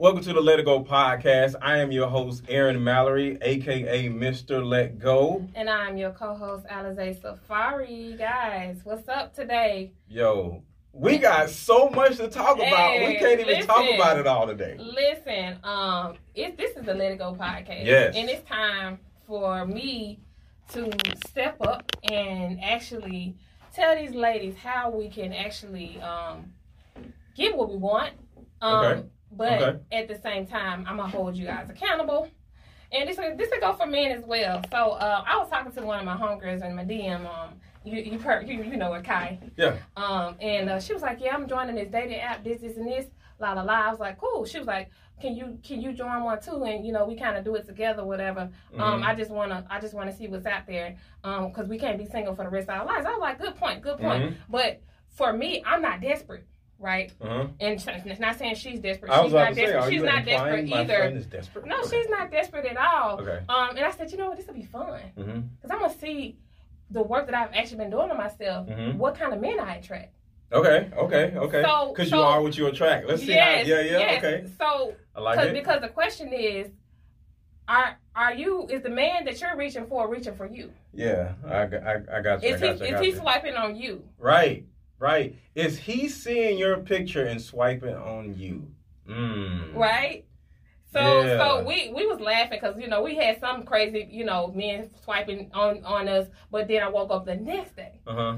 Welcome to the Let It Go podcast. I am your host, Aaron Mallory, aka Mr. Let Go. And I'm your co-host, Alize Safari. Guys, what's up today? Yo, we got so much to talk about. Hey, we can't even listen. talk about it all today. Listen, um, it, this is the Let It Go podcast. Yes. And it's time for me to step up and actually tell these ladies how we can actually um, get what we want. Um, Okay. But Okay. at the same time, I'm gonna hold you guys accountable. And this this will go for men as well. So uh, I was talking to one of my homegirls in my DM. Um, you you heard you you know her, Kai. Yeah. Um, and uh, she was like, "Yeah, I'm joining this dating app, this, this, and this." La la la. I was like, "Cool." She was like, "Can you can you join one too?" And you know, we kind of do it together, whatever. Um, Mhm. I just wanna I just wanna see what's out there, um, because we can't be single for the rest of our lives. I was like, "Good point, good point." Mhm. But for me, I'm not desperate, right? Uh-huh. And it's not saying she's desperate. I was She's not to say, desperate. she's not desperate either. is desperate? No, Okay. she's not desperate at all. Okay. Um, and I said, you know what, this will be fun Mm-hmm. because I'm gonna see the work that I've actually been doing on myself. Mhm. What kind of men I attract. Okay. Okay. Okay. So- Because so- you are what you attract. Let's see yes, how. Yeah. Yeah. yes. Okay. So, I like it. because the question is, are are you is the man that you're reaching for reaching for you? yeah. I, got- I, I got you. I Is he you. I is got he swiping on you? Right, right. Is he seeing your picture and swiping on you? Mm. Right. So Yeah. so we we was laughing because you know we had some crazy you know men swiping on on us, but then I woke up the next day, Uh huh.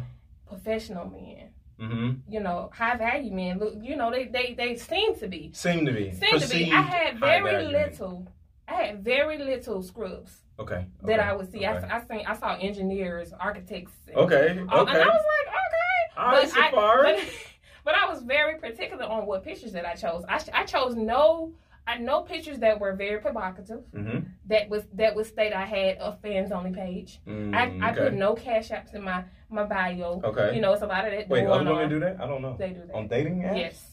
professional men. Mm-hmm. you know, high value men. Look, you know, they they they seem to be. Seem to be. Seem to be. I had very little. I had very little scrubs Okay. that I would see. Okay. I, I seen I saw engineers, architects. okay. Okay. And I was like, okay. All right, but I- But, but I was very particular on what pictures that I chose. I, I chose no. I no pictures that were very provocative. mm-hmm. That was that would state I had a fans only page. Mm, I, I okay. put no cash apps in my my bio. Okay. You know, it's a lot of that Wait, other women do that? I don't know. They do that. On dating apps? Yes.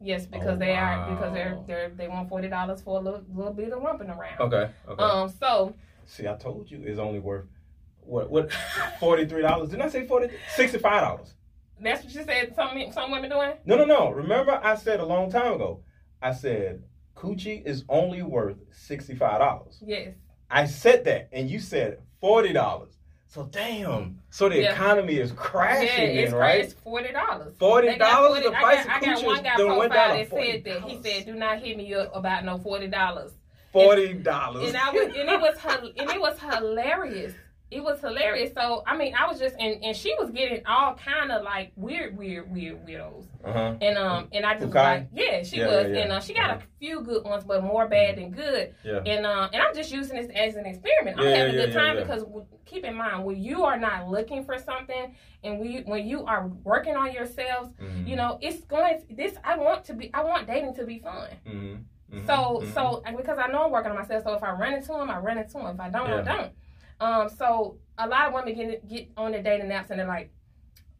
Yes, because Oh, they are because they're they're they want forty dollars for a little little bit of rumping around. Okay. Okay. Um. So See, I told you it's only worth what? What? Forty three dollars? Didn't I say forty? Sixty five dollars. That's what you said. Some some women doing. No, no, no. Remember, I said a long time ago. I said coochie is only worth sixty five dollars. Yes. I said that, and you said forty dollars. So damn. So the Yeah. economy is crashing, yeah, it's then, right. It's forty dollars. Forty dollars. The I price got, of I got one guy went profile down that said that he said, "Do not hit me up about no forty dollars." forty dollars. And I was and it was and it was hilarious. It was hilarious. So I mean, I was just and and she was getting all kind of like weird, weird, weird weirdos. uh-huh. And um and I just Okay. like, yeah, she Yeah, was, yeah, yeah. and uh, she got Uh-huh. a few good ones, but more bad than good. Yeah. And uh, and I'm just using this as an experiment. I'm having a good time because w- keep in mind when you are not looking for something, and we when you are working on yourselves, Mhm. you know it's going. this I want to be. I want dating to be fun. Mhm. Mhm. So so and because I know I'm working on myself. So if I run into him, I run into him. If I don't, I don't. Um. So a lot of women get get on their dating apps and they're like.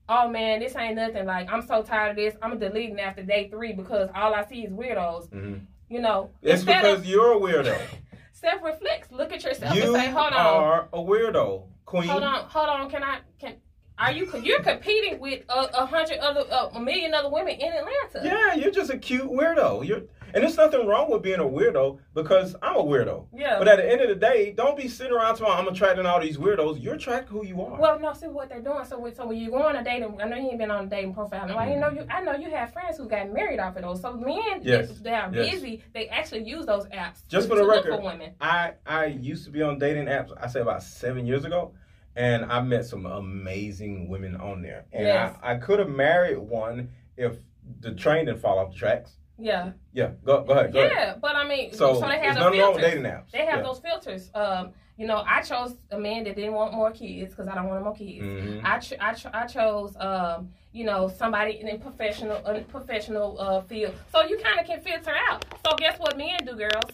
Oh man, this ain't nothing. Like I'm so tired of this. I'm deleting after day three because all I see is weirdos. Mhm. You know, It's because of you're a weirdo. self reflects, look at yourself you and say, "Hold on, You are a weirdo, queen. hold on, hold on. Can I? Can are you? You're competing with a, a hundred other, uh, a million other women in Atlanta. Yeah, you're just a cute weirdo. You're, and there's nothing wrong with being a weirdo because I'm a weirdo. Yeah. But at the end of the day, don't be sitting around talking, I'm attracting all these weirdos. You're attracting who you are. Well, no, see what they're doing. So, when- so when you go on a dating, I know you ain't been on a dating profile. No, I know mm-hmm. you. I know you have friends who got married off of those. So men, Yes, if they are yes. busy. They actually use those apps Just to, for the record, for women. I I used to be on dating apps. I say about seven years ago, and I met some amazing women on there. And Yes. I, I could have married one if the train didn't fall off the tracks. Yeah, Yeah, go go ahead. Go yeah. ahead. But I mean, So, so, they have nothing wrong with dating apps. They have yeah. those filters. Um, you know, I chose a man that didn't want more kids because I don't want more kids. Mhm. I, ch- I, ch- I chose, um, you know, somebody in a professional, a professional uh, field. So you kind of can filter out. So guess what men do, girls?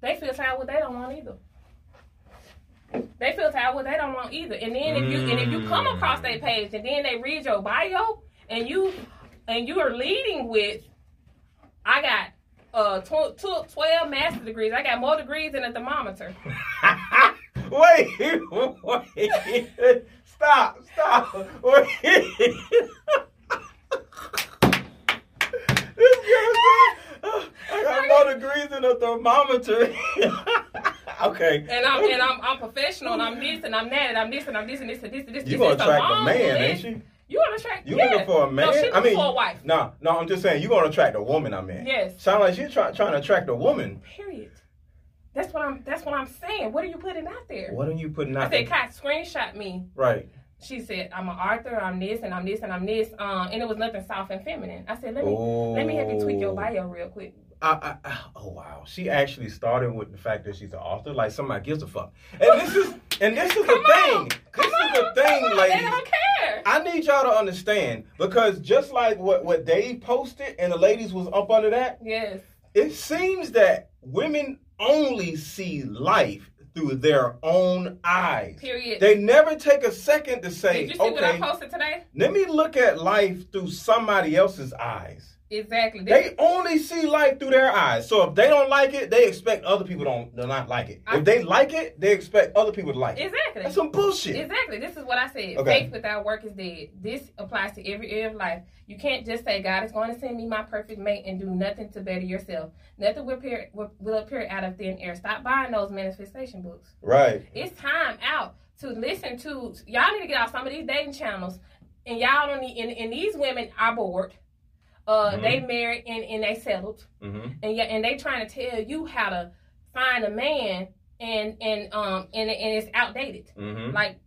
They filter out what they don't want either. They filter out what they don't want either. And then if you and if you come across their page and then they read your bio and you and you are leading with, I got uh tw- tw- 12 master degrees. I got more degrees than a thermometer. wait, wait, stop, stop, wait. this girl said, "Oh, I got more degrees than a thermometer. okay. And I'm and I'm, I'm professional and I'm this and I'm that and I'm this and I'm this and this and this and this. You gonna attract a man, ain't you? You gonna attract? You yeah. looking for a man? No, she I mean, for a wife. No, no, I'm just saying you gonna attract a woman. I mean, Yes. Sound like you try, trying to attract a woman. Period. That's what I'm. That's what I'm saying. What are you putting out there? What are you putting I out said, there? Kai, screenshot me. Right. She said, I'm an author. I'm this and I'm this and I'm this. Um, and it was nothing soft and feminine. I said, let me let me help you tweak your Oh. bio real quick. I, I, I, oh wow, she actually started with the fact that she's an author. Like somebody gives a fuck. And this is and this is Come the on. thing. Come This on, is the come thing, on, They ladies. don't care. I need y'all to understand because just like what what Dave posted and the ladies was up under that, Yes. it seems that women only see life through their own eyes. Period. They never take a second to say, Did you see what I posted today? let me look at life through somebody else's eyes. Exactly. This- They only see life through their eyes. So if they don't like it, they expect other people don't to not like it. I- If they like it, they expect other people to like it. exactly. That's some bullshit. Exactly. This is what I said. Okay. Faith without work is dead. This applies to every area of life. You can't just say God is going to send me my perfect mate and do nothing to better yourself. Nothing will appear will, will appear out of thin air. Stop buying those manifestation books. Right. It's time out to listen to. Y'all need to get off some of these dating channels, and y'all don't need. And, and these women are bored. Uh, Mhm. they married and, and they settled Mm-hmm. and yeah, and they trying to tell you how to find a man, and and um and and it's outdated. Mm-hmm. Like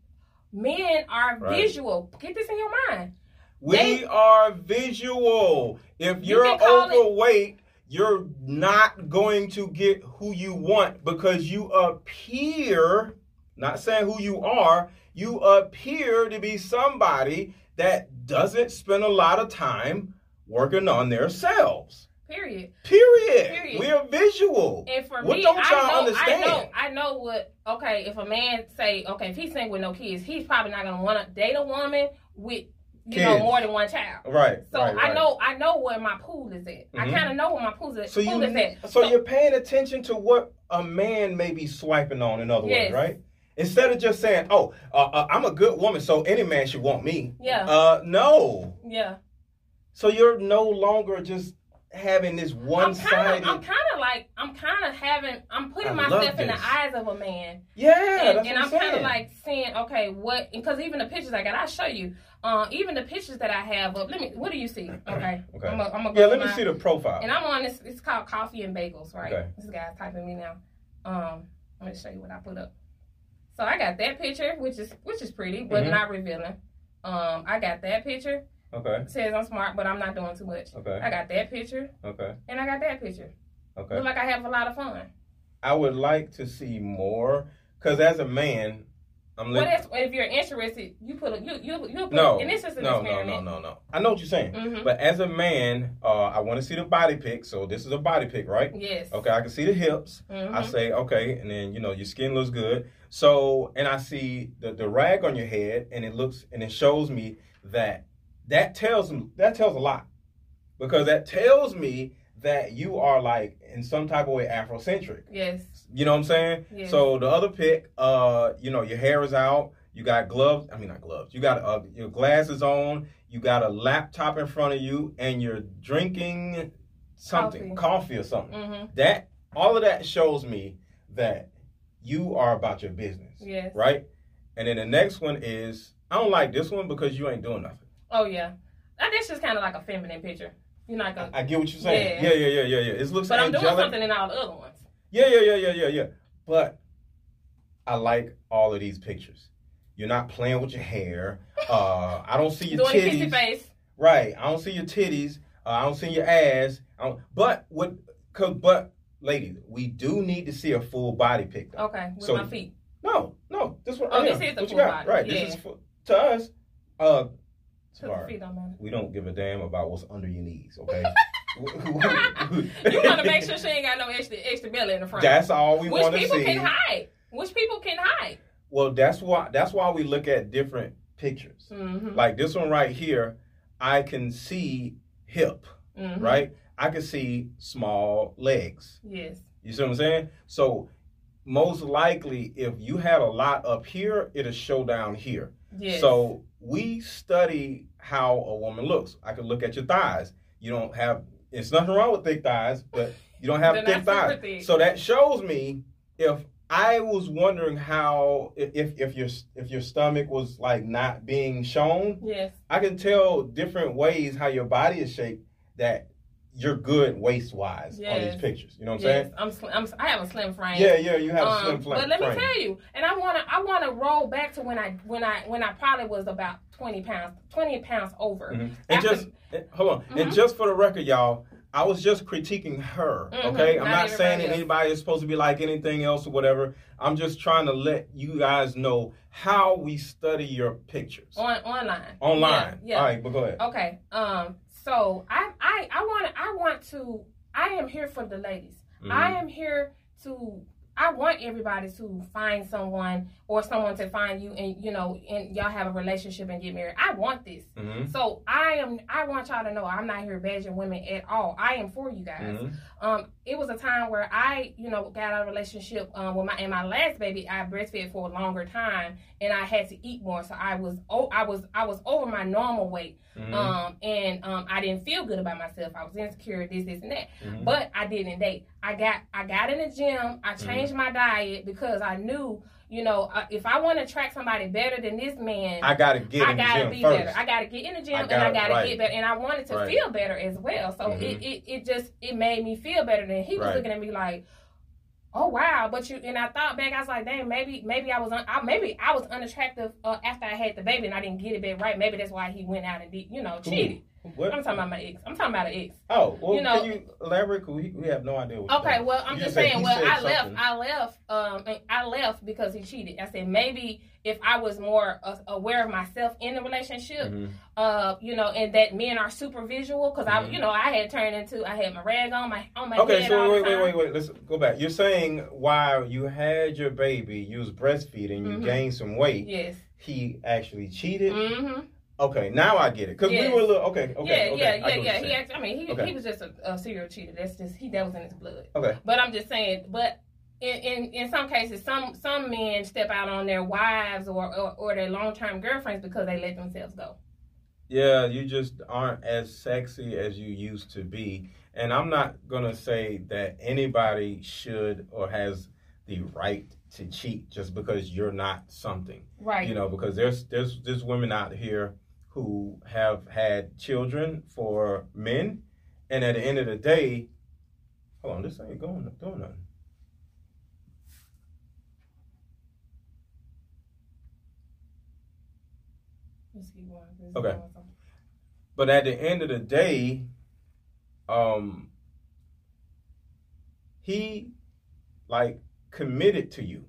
men are Right. visual. Get this in your mind. We They- are visual. If You you're can call it- overweight, you're not going to get who you want because you appear, not saying who you are, you appear to be somebody that doesn't spend a lot of time working on themselves. Period. Period. Period. We're visual. And for What me, don't I y'all know, understand? I know, I know what. Okay, if a man say, okay, if he's single with no kids, he's probably not gonna want to date a woman with, you know, more than one child. Right. So right, I right. know, I know where my pool is at. I Mhm. kind of know where my pool is, So pool you, is at. so you're paying attention to what a man may be swiping on. In other Yes. words, right? Instead of just saying, "Oh, uh, uh, I'm a good woman, so any man should want me." Yeah, Uh, no. yeah. So you're no longer just having this one-sided. of, I'm kind of like, I'm kind of having, I'm putting I myself in the eyes of a man. yeah, and, and I'm kind of like saying, okay, what? Because even the pictures I got, I'll show you. Uh, even the pictures that I have up. Let me. What do you see? Okay. Okay. I'm gonna yeah. Let me my- see the profile. And I'm on this. It's called Coffee and Bagels, right? Okay. This guy's typing me now. Um, let me show you what I put up. So I got that picture, which is which is pretty, but Mhm. not revealing. Um, I got that picture. Okay. Says I'm smart, but I'm not doing too much. Okay. I got that picture, Okay. and I got that picture. Okay. Look like I have a lot of fun. I would like to see more because as a man, I'm. What li-? If you're interested, you put a, you you you put. no. and this is an no. No. experiment. No. No. No. I know what you're saying. Mm-hmm. But as a man, uh, I want to see the body pic. So this is a body pic, right? Yes. Okay, I can see the hips. Mhm. I say, okay, and then you know your skin looks good. So, and I see the, the rag on your head, and it looks and it shows me that that tells me that tells a lot because that tells me that you are like in some type of way Afrocentric. Yes. You know what I'm saying? Yes. So the other pic, uh, you know, your hair is out. You got gloves. I mean, not gloves. You got uh, your glasses on. You got a laptop in front of you, and you're drinking something, coffee, or something. Mm-hmm. That all of that shows me that you are about your business, Yes. right? And then the next one is I don't like this one because you ain't doing nothing. Oh yeah. That is just kind of like a feminine picture. You're not I, gonna. I get what you're saying. Yeah. Yeah, yeah, yeah, yeah, yeah. It looks But I'm doing something in all the other ones. Yeah, yeah, yeah, yeah, yeah, yeah. But I like all of these pictures. You're not playing with your hair. Uh, I don't see your Doing titties. face. Right. I don't see your titties. Uh, I don't see your ass. But what? Cause, but ladies, we do need to see a full body pic. though. Okay, with So- my feet. No, no. This one. Oh, right this here. is the what full body. Right. Yeah. This is for, to us. Uh, sorry. We don't give a damn about what's under your knees. Okay. you want to make sure she ain't got no extra extra belly in the front. That's all we want to see. Which people can hide. Which people can hide. Well, that's why. That's why we look at different pictures. Mm-hmm. Like this one right here, I can see hip, mm-hmm. right? I can see small legs. Yes. You see what I'm saying? So most likely, if you had a lot up here, it'll show down here. Yes. So we study how a woman looks. I can look at your thighs. You don't have. It's nothing wrong with thick thighs, but You don't have thick thighs. thick. So that shows me if I was wondering how if if your if your stomach was like not being shown, Yes. I can tell different ways how your body is shaped that you're good waist wise on these pictures. You know what I'm Yes. saying? I'm, I'm. I have a slim frame. Yeah, yeah, you have a Um, slim frame. but let me frame. tell you, and I wanna I wanna roll back to when I when I when I probably was about twenty pounds twenty pounds over. Mhm. And After- just hold on. And Mhm. just for the record, y'all, I was just critiquing her. Mhm. Okay, I'm Not not saying that anybody is supposed to be like anything else or whatever. I'm just trying to let you guys know how we study your pictures On online. online. Yeah. yeah. All right, but go ahead. Okay. Um. So I I I want to I want to I am here for the ladies. Mhm. I am here to. I want everybody to find someone or someone to find you, and you know, and y'all have a relationship and get married. I want this. Mhm. So I am. I want y'all to know I'm not here badging women at all. I am for you guys. Mhm. Um, it was a time where I, you know, got out of a relationship um, with my and my last baby. I breastfed for a longer time, and I had to eat more. So I was, oh, I was, I was over my normal weight, Mhm. um, and um, I didn't feel good about myself. I was insecure, this, this, and that. Mhm. But I didn't date. I got, I got in the gym. I changed my diet because I knew, you know, uh, if I want to attract somebody better than this man, I gotta get I in gotta gym be first. better. I gotta get in the gym I and I gotta- gotta right. get better. And I wanted to Right. feel better as well. So Mhm. it, it it just it made me feel better. Than he was Right. looking at me like, oh wow. But you and I thought back, I was like, dang, maybe maybe I was un, I, maybe I was unattractive uh, after I had the baby and I didn't get it back right. Maybe that's why he went out and did you know cheated. What? I'm talking about my ex. I'm talking about an ex. Oh, well, you know- can you elaborate? We, we have no idea. Okay, well, I'm You just saying. Well, I left. something. I left. Um, I left because he cheated. I said maybe if I was more uh, aware of myself in the relationship, Mhm. uh, you know, and that men are super visual because I, Mhm. you know, I had turned into I had my rag on my on my Okay, so wait, wait, wait, wait. Let's go back. You're saying while you had your baby, you was breastfeeding, you Mhm. gained some weight. Yes. He actually cheated. Okay, now I get it. Cause Yes. we were a little okay. Okay. yeah, okay, yeah, yeah, yeah. He, actually, I mean, he, Okay. he was just a, a serial cheater. That's just he that was in his blood. Okay. But I'm just saying, but in, in, in some cases, some some men step out on their wives or or, or their long term girlfriends because they let themselves go. Yeah, you just aren't as sexy as you used to be. And I'm not gonna say that anybody should or has the right to cheat just because you're not something. Right. You know, because there's there's there's women out here who have had children for men, and at the end of the day, hold on, this ain't going doing nothing. Let's keep going. Let's Okay. But at the end of the day, um, he like committed to you.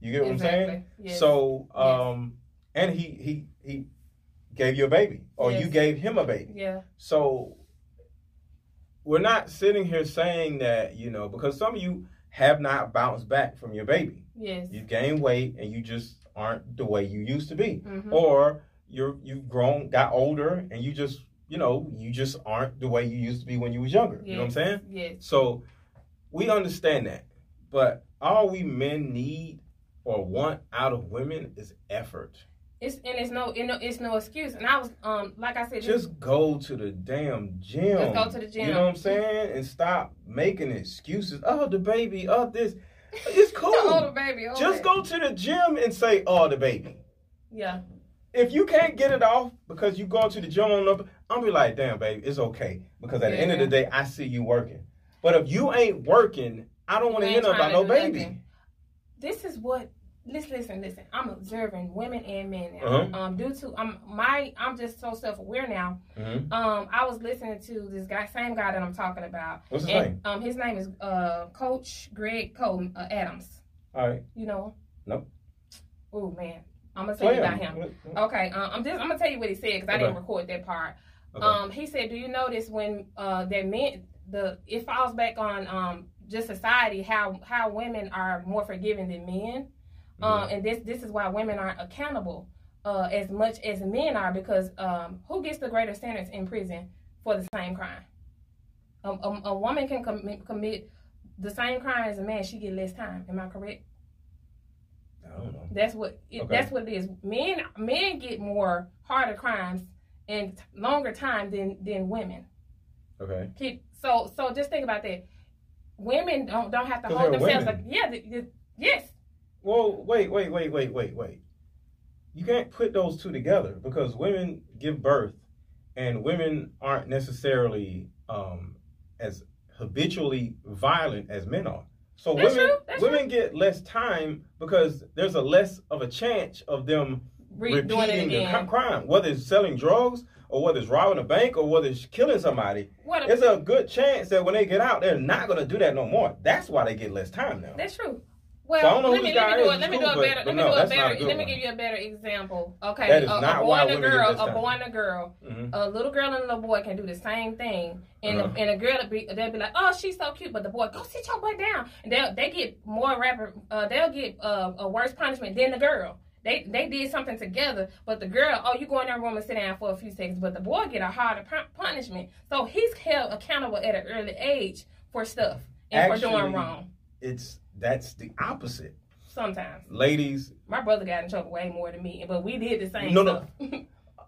You get what I'm saying? Yes. So, um, and he he he gave you a baby, or you gave him a baby. yeah. So we're not sitting here saying that you know because some of you have not bounced back from your baby. Yes. You gained weight and you just aren't the way you used to be, Mhm. or you're you've grown, got older, and you just you know you just aren't the way you used to be when you was younger. You know what I'm saying? Yes. So we understand that, but all we men need or want out of women is effort. It's and it's no, it no it's no excuse. And I was um like I said, Just go to the damn gym. Just go to the gym. You know what I'm saying? And stop making excuses. Oh, the baby. Oh, this. It's cool. the older baby. Just go to the gym and say, "Oh, the baby." Yeah. If you can't get it off because you go to the gym on up, I'm be like, "Damn, baby, it's okay." Because at the end of the day, I see you working. But if you ain't working, I don't want to hear nothing about no baby. nothing. This is what. Listen, listen, listen. I'm observing women and men now. Uh-huh. Um, due to um my, I'm just so self aware now. Mhm. Um, I was listening to this guy, same guy that I'm talking about. What's his and, name? Um, his name is uh Coach Greg Cole uh, Adams. All right, You know? Nope. Oh man, I'm gonna tell you about him. him. Okay, um, I'm just I'm gonna tell you what he said because I Okay. didn't record that part. Okay. Um, he said, "Do you notice when uh that men the it falls back on um just society how how women are more forgiving than men, um, and this this is why women aren't accountable uh as much as men are because um who gets the greater sentence in prison for the same crime? A, a, a woman can commit, commit the same crime as a man, she get less time. Am I correct? I don't know. That's what it, Okay. that's what it is. Men men get more harder crimes and longer time than than women. Okay. So so just think about that. women don't don't have to hold themselves. Like, yeah, th- th- yes. Well, wait, wait, wait, wait, wait, wait. You can't put those two together because women give birth, and women aren't necessarily um, as habitually violent as men are. So That's women true, women get less time because there's a less of a chance of them Re- repeating the crime, whether it's selling drugs or whether it's robbing a bank or whether it's killing somebody. What a- There's a good chance that when they get out, they're not going to do that no more. That's why they get less time now. That's true. Well, So I don't know let me let me do it. Let me do a better. but- Let me no, do a better. Let me give you a better example. Okay, a, a boy and a girl, a boy and a girl, Mhm. a little girl and a little boy can do the same thing, and Uh-huh. a, and a girl will be they'll be like, oh, she's so cute, but the boy go sit your butt down, and they they get more rapid, uh, they'll get uh, a worse punishment than the girl. They they did something together, but the girl, oh, you go in that room and sit down for a few seconds, but the boy get a harder pu- punishment. So he's held accountable at an early age for stuff and for doing wrong. It's that's the opposite. Sometimes Ladies, my brother got in trouble way more than me, but we did the same No, no. stuff.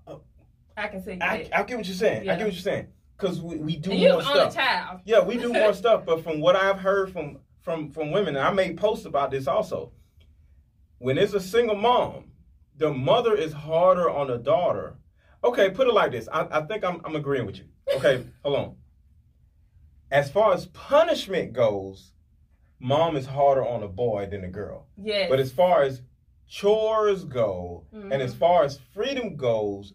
Uh, I can see I, that. I get what you're saying. I Yeah. get what you're saying. Because we, we do And more was on a stuff. child. Yeah, we do more stuff. But from what I've heard from from from women, and I made posts about this also. When it's a single mom, the mother is harder on the daughter. Okay, put it like this. I, I think I'm I'm agreeing with you. Okay, hold on. As far as punishment goes, mom is harder on a boy than a girl. Yes. But as far as chores go, and as Mhm. far as freedom goes,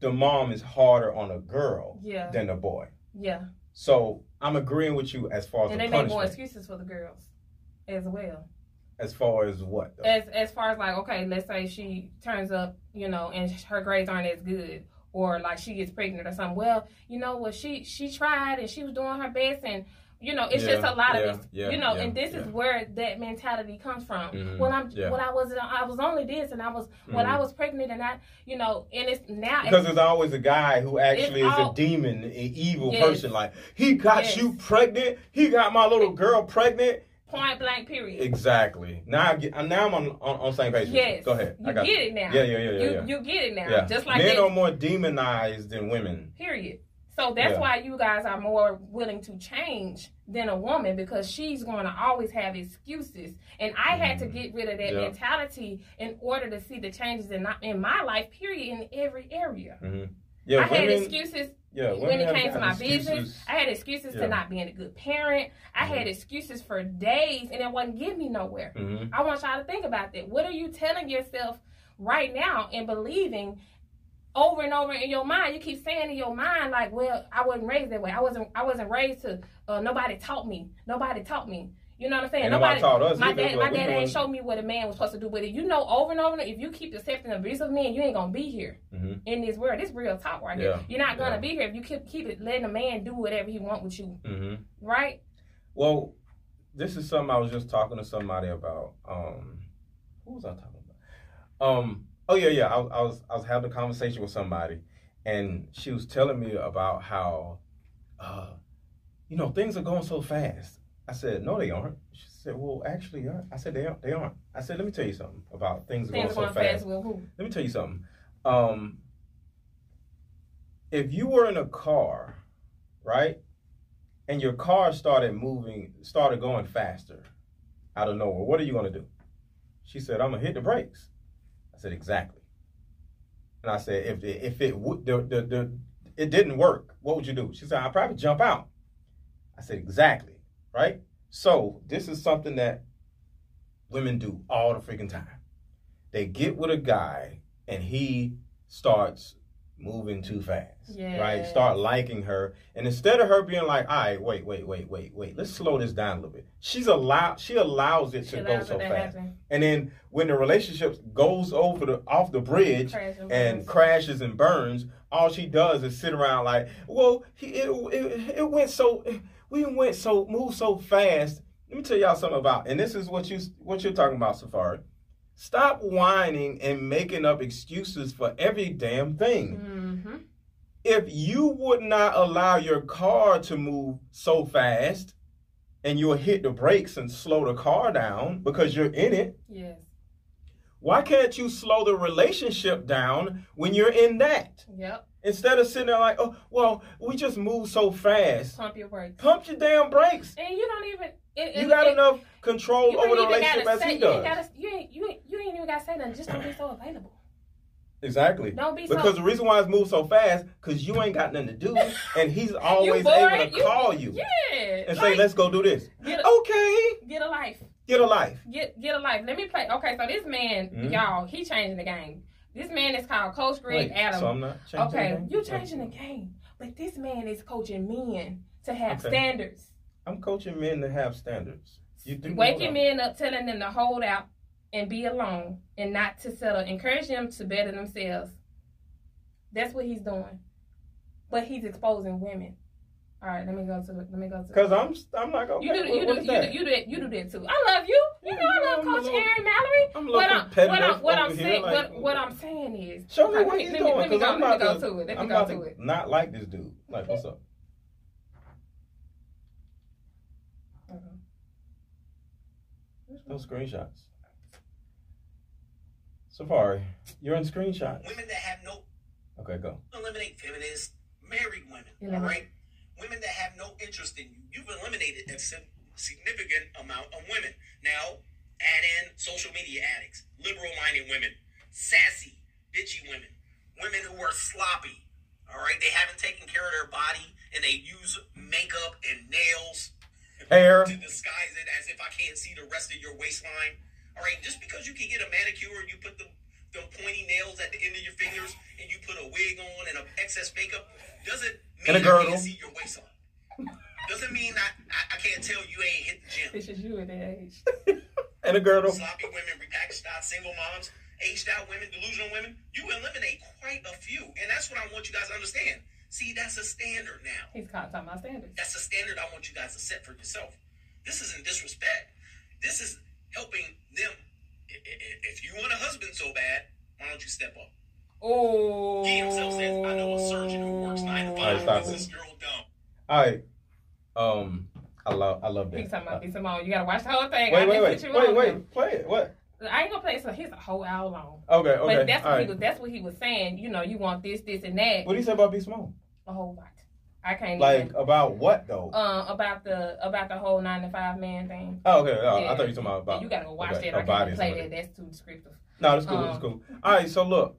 the mom is harder on a girl yeah. than a boy. Yeah. So I'm agreeing with you as far as And the they make more excuses for the girls as well. As far as what? though? As as far as like, okay, let's say she turns up, you know, and her grades aren't as good. Or like she gets pregnant or something. Well, you know what, she she tried and she was doing her best and you know, it's just a lot yeah, of it. yeah, you know, yeah, and this yeah. is where that mentality comes from. Mhm, When I'm yeah. when I was I was only this and I was when I Mhm. was pregnant and I you know, and it's now Because there's always a guy who actually is all- a demon, an evil Yes. person. Like he got Yes. you pregnant. He got my little girl pregnant. point blank period. Exactly. Now I get. Now I'm on on, on same page. Yes. Go ahead. You I got get it now. Yeah, yeah, yeah, yeah. you yeah. you get it now. yeah. Just like men that. are more demonized than women. Period. So that's Yeah. why you guys are more willing to change than a woman because she's going to always have excuses. And I had to Mhm. get rid of that Yeah. mentality in order to see the changes in, my- in my life, period, in every area. Yeah, I had excuses yeah, when it came to my excuses. business. I had excuses Yeah. to not being a good parent. I had Mhm. excuses for days, and it wasn't getting me nowhere. Mhm. I want y'all to think about that. What are you telling yourself right now and believing over and over in your mind? You keep saying in your mind, like, "Well, I wasn't raised that way. I wasn't. I wasn't raised to. Uh, nobody taught me. Nobody taught me. You know what I'm saying? Ain't nobody taught us My either, dad. My dad doing- ain't showed me what a man was supposed to do. But if you know over and over, if you keep accepting abusive men, you ain't gonna be here Mhm. in this world. This real talk right Yeah. here. You're not gonna Yeah. be here if you keep keep it letting a man do whatever he want with you, Mhm. right? Well, this is something I was just talking to somebody about. Um, what was I talking about? Um, oh yeah, yeah. I, was- I was I was having a conversation with somebody, and she was telling me about how, uh, you know, things are going so fast. I said, no, they aren't. She said, well, actually, aren't. I said, they aren't. They aren't. I said, let me tell you something about things, Things going so fast. fast who? Let me tell you something. Um, if you were in a car, right, and your car started moving, started going faster out of nowhere, what are you going to do? She said, I'm going to hit the brakes. I said, exactly. And I said, if if it would, the, the, the, it didn't work, what would you do? She said, I'd probably jump out. I said, exactly, right? So this is something that women do all the freaking time. They get with a guy and he starts moving too fast. Right? Start liking her. And instead of her being like, all right, wait, wait, wait, wait, wait, let's slow this down a little bit. She's allowed she allows it She to go so fast. happen. And then when the relationship goes over the off the bridge Crash and and crashes and burns, all she does is sit around like, well, he, it, it, it went so, we went so, moved so fast. Let me tell y'all something about, and this is what you what you're talking about, Safari. Stop whining and making up excuses for every damn thing. Mm-hmm. If you would not allow your car to move so fast, and you'll hit the brakes and slow the car down because you're in it, Yes. why can't you slow the relationship down when you're in that? Yep. Instead of sitting there like, oh, well, we just move so fast. Pump your brakes. Pump your damn brakes. And you don't even. It, You it- got it- enough control over the relationship as say, he You ain't, does. gotta, you, ain't, you, ain't, you ain't even got to say nothing. Just don't be so available. Exactly. Don't be Because so. the reason why it's moved so fast, because you ain't got nothing to do, and he's always able to you- call you Yeah. and say, "Let's go do this." Get a, Okay, get a life. get a life. Get get a life. Let me play. Okay, so this man, Mhm. y'all, he changing the game. This man is called Coach Greg Wait, Adams. so I'm not changing. okay, the game? you changing the game, but this man is coaching men to have Okay. standards. I'm coaching men to have standards. You do Waking men up, telling them to hold out and be alone and not to settle. Encourage them to better themselves. That's what he's doing. But he's exposing women. All right, let me go to. It. Let me go to. Cause I'm I'm not gonna. You do, what- you what do, is you do, you do that, you do that too. I love you. You know I love I'm Coach little- Aaron Mallory. I'm a little What I'm, what I'm, what I'm here, saying, like- what, what I'm saying is, Show me Okay, what let he's me- doing, Let me cause go, I'm let me go to. to it. Let me I'm go about to to it. not like this dude. Like, what's up? Mm-hmm. No screenshots. Safari, you're in screenshots. Women that have no Okay, go. eliminate feminists, married women, all Eliminate. right? Women that have no interest in you. You've eliminated a significant amount of women. Now, add in social media addicts, liberal-minded women, sassy, bitchy women, women who are sloppy, all right? They haven't taken care of their body and they use makeup and nails Hair. to disguise it as if I can't see the rest of your waistline. All right, just because you can get a manicure and you put the, the pointy nails at the end of your fingers and you put a wig on and a excess makeup doesn't And mean a I girdle. can't see your waistline. Doesn't mean I, I, I can't tell you ain't hit the gym. This is you at that age. and a girdle. Sloppy women, repackaged out single moms, aged out women, delusional women. You eliminate quite a few, and that's what I want you guys to understand. See, that's a standard now. He's caught talking about standards. That's the standard I want you guys to set for yourself. This isn't disrespect. This is helping them. I- I- If you want a husband so bad, why don't you step up? Oh. He himself says, I know a surgeon who works nine to five. stop Is it. this girl dumb? All right. Um, I love I love that. He's talking Uh, about B. Simone. You gotta watch the whole thing. I wait, wait, wait, you wait, on wait. Play it. What? I ain't gonna play it. So he's a whole hour long. Okay, okay. But that's all what right. he was. That's what he was saying. You know, you want this, this, and that. What do you say about B Small? A whole lot. I can't Like even. about what though? Uh, about the about the whole nine to five man thing. oh, okay. Oh, yeah. I thought you were talking about. about you gotta go watch okay, that. I can't play that. That's too descriptive. No, that's cool. that's Um, cool. All right. So look,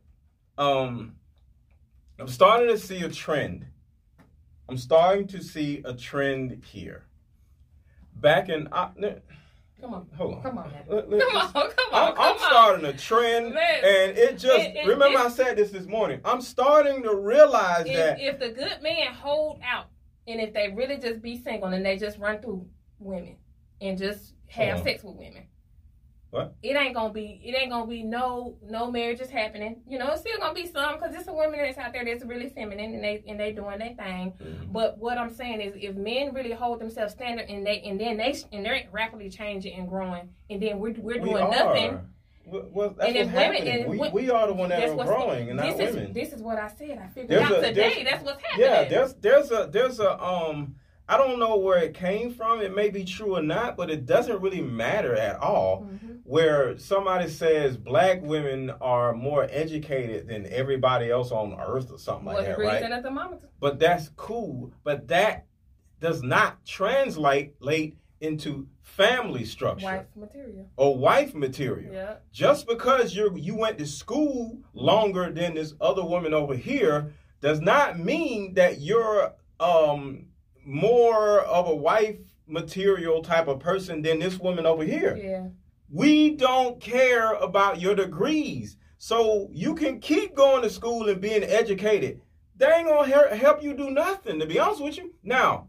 um, I'm starting to see a trend. I'm starting to see a trend here. Back in, n- Come on. hold on. Come on, man. Let- let- Come on, come on, I'm, come I'm on. starting a trend, Man. and it just It- it- remember it- I said this this morning. I'm starting to realize If, that if the good man hold out, and if they really just be single and they just run through women and just have on. sex with women, What? It ain't gonna be. It ain't gonna be no no marriages happening. You know, it's still gonna be some because there's some women that's out there that's really feminine and they and they doing their thing. Mhm. But what I'm saying is, if men really hold themselves standard and they and then they and they're rapidly changing and growing, and then we're we're we doing are. nothing. Well, that's And what's women- happening. and we, we are the one that That's are growing, and this not is women. this is what I said. I figured There's out a- today. That's what's happening. Yeah, there's there's a there's a um I don't know where it came from. It may be true or not, but it doesn't really matter at all. Mhm. Where somebody says black women are more educated than everybody else on earth or something like that, right? at the moment? But that's cool. But that does not translate late into family structure Wife material. or wife material. Yeah. Just because you you went to school longer than this other woman over here does not mean that you're um more of a wife material type of person than this woman over here. Yeah. We don't care about your degrees. So you can keep going to school and being educated. They ain't gonna help you do nothing, to be honest with you. Now,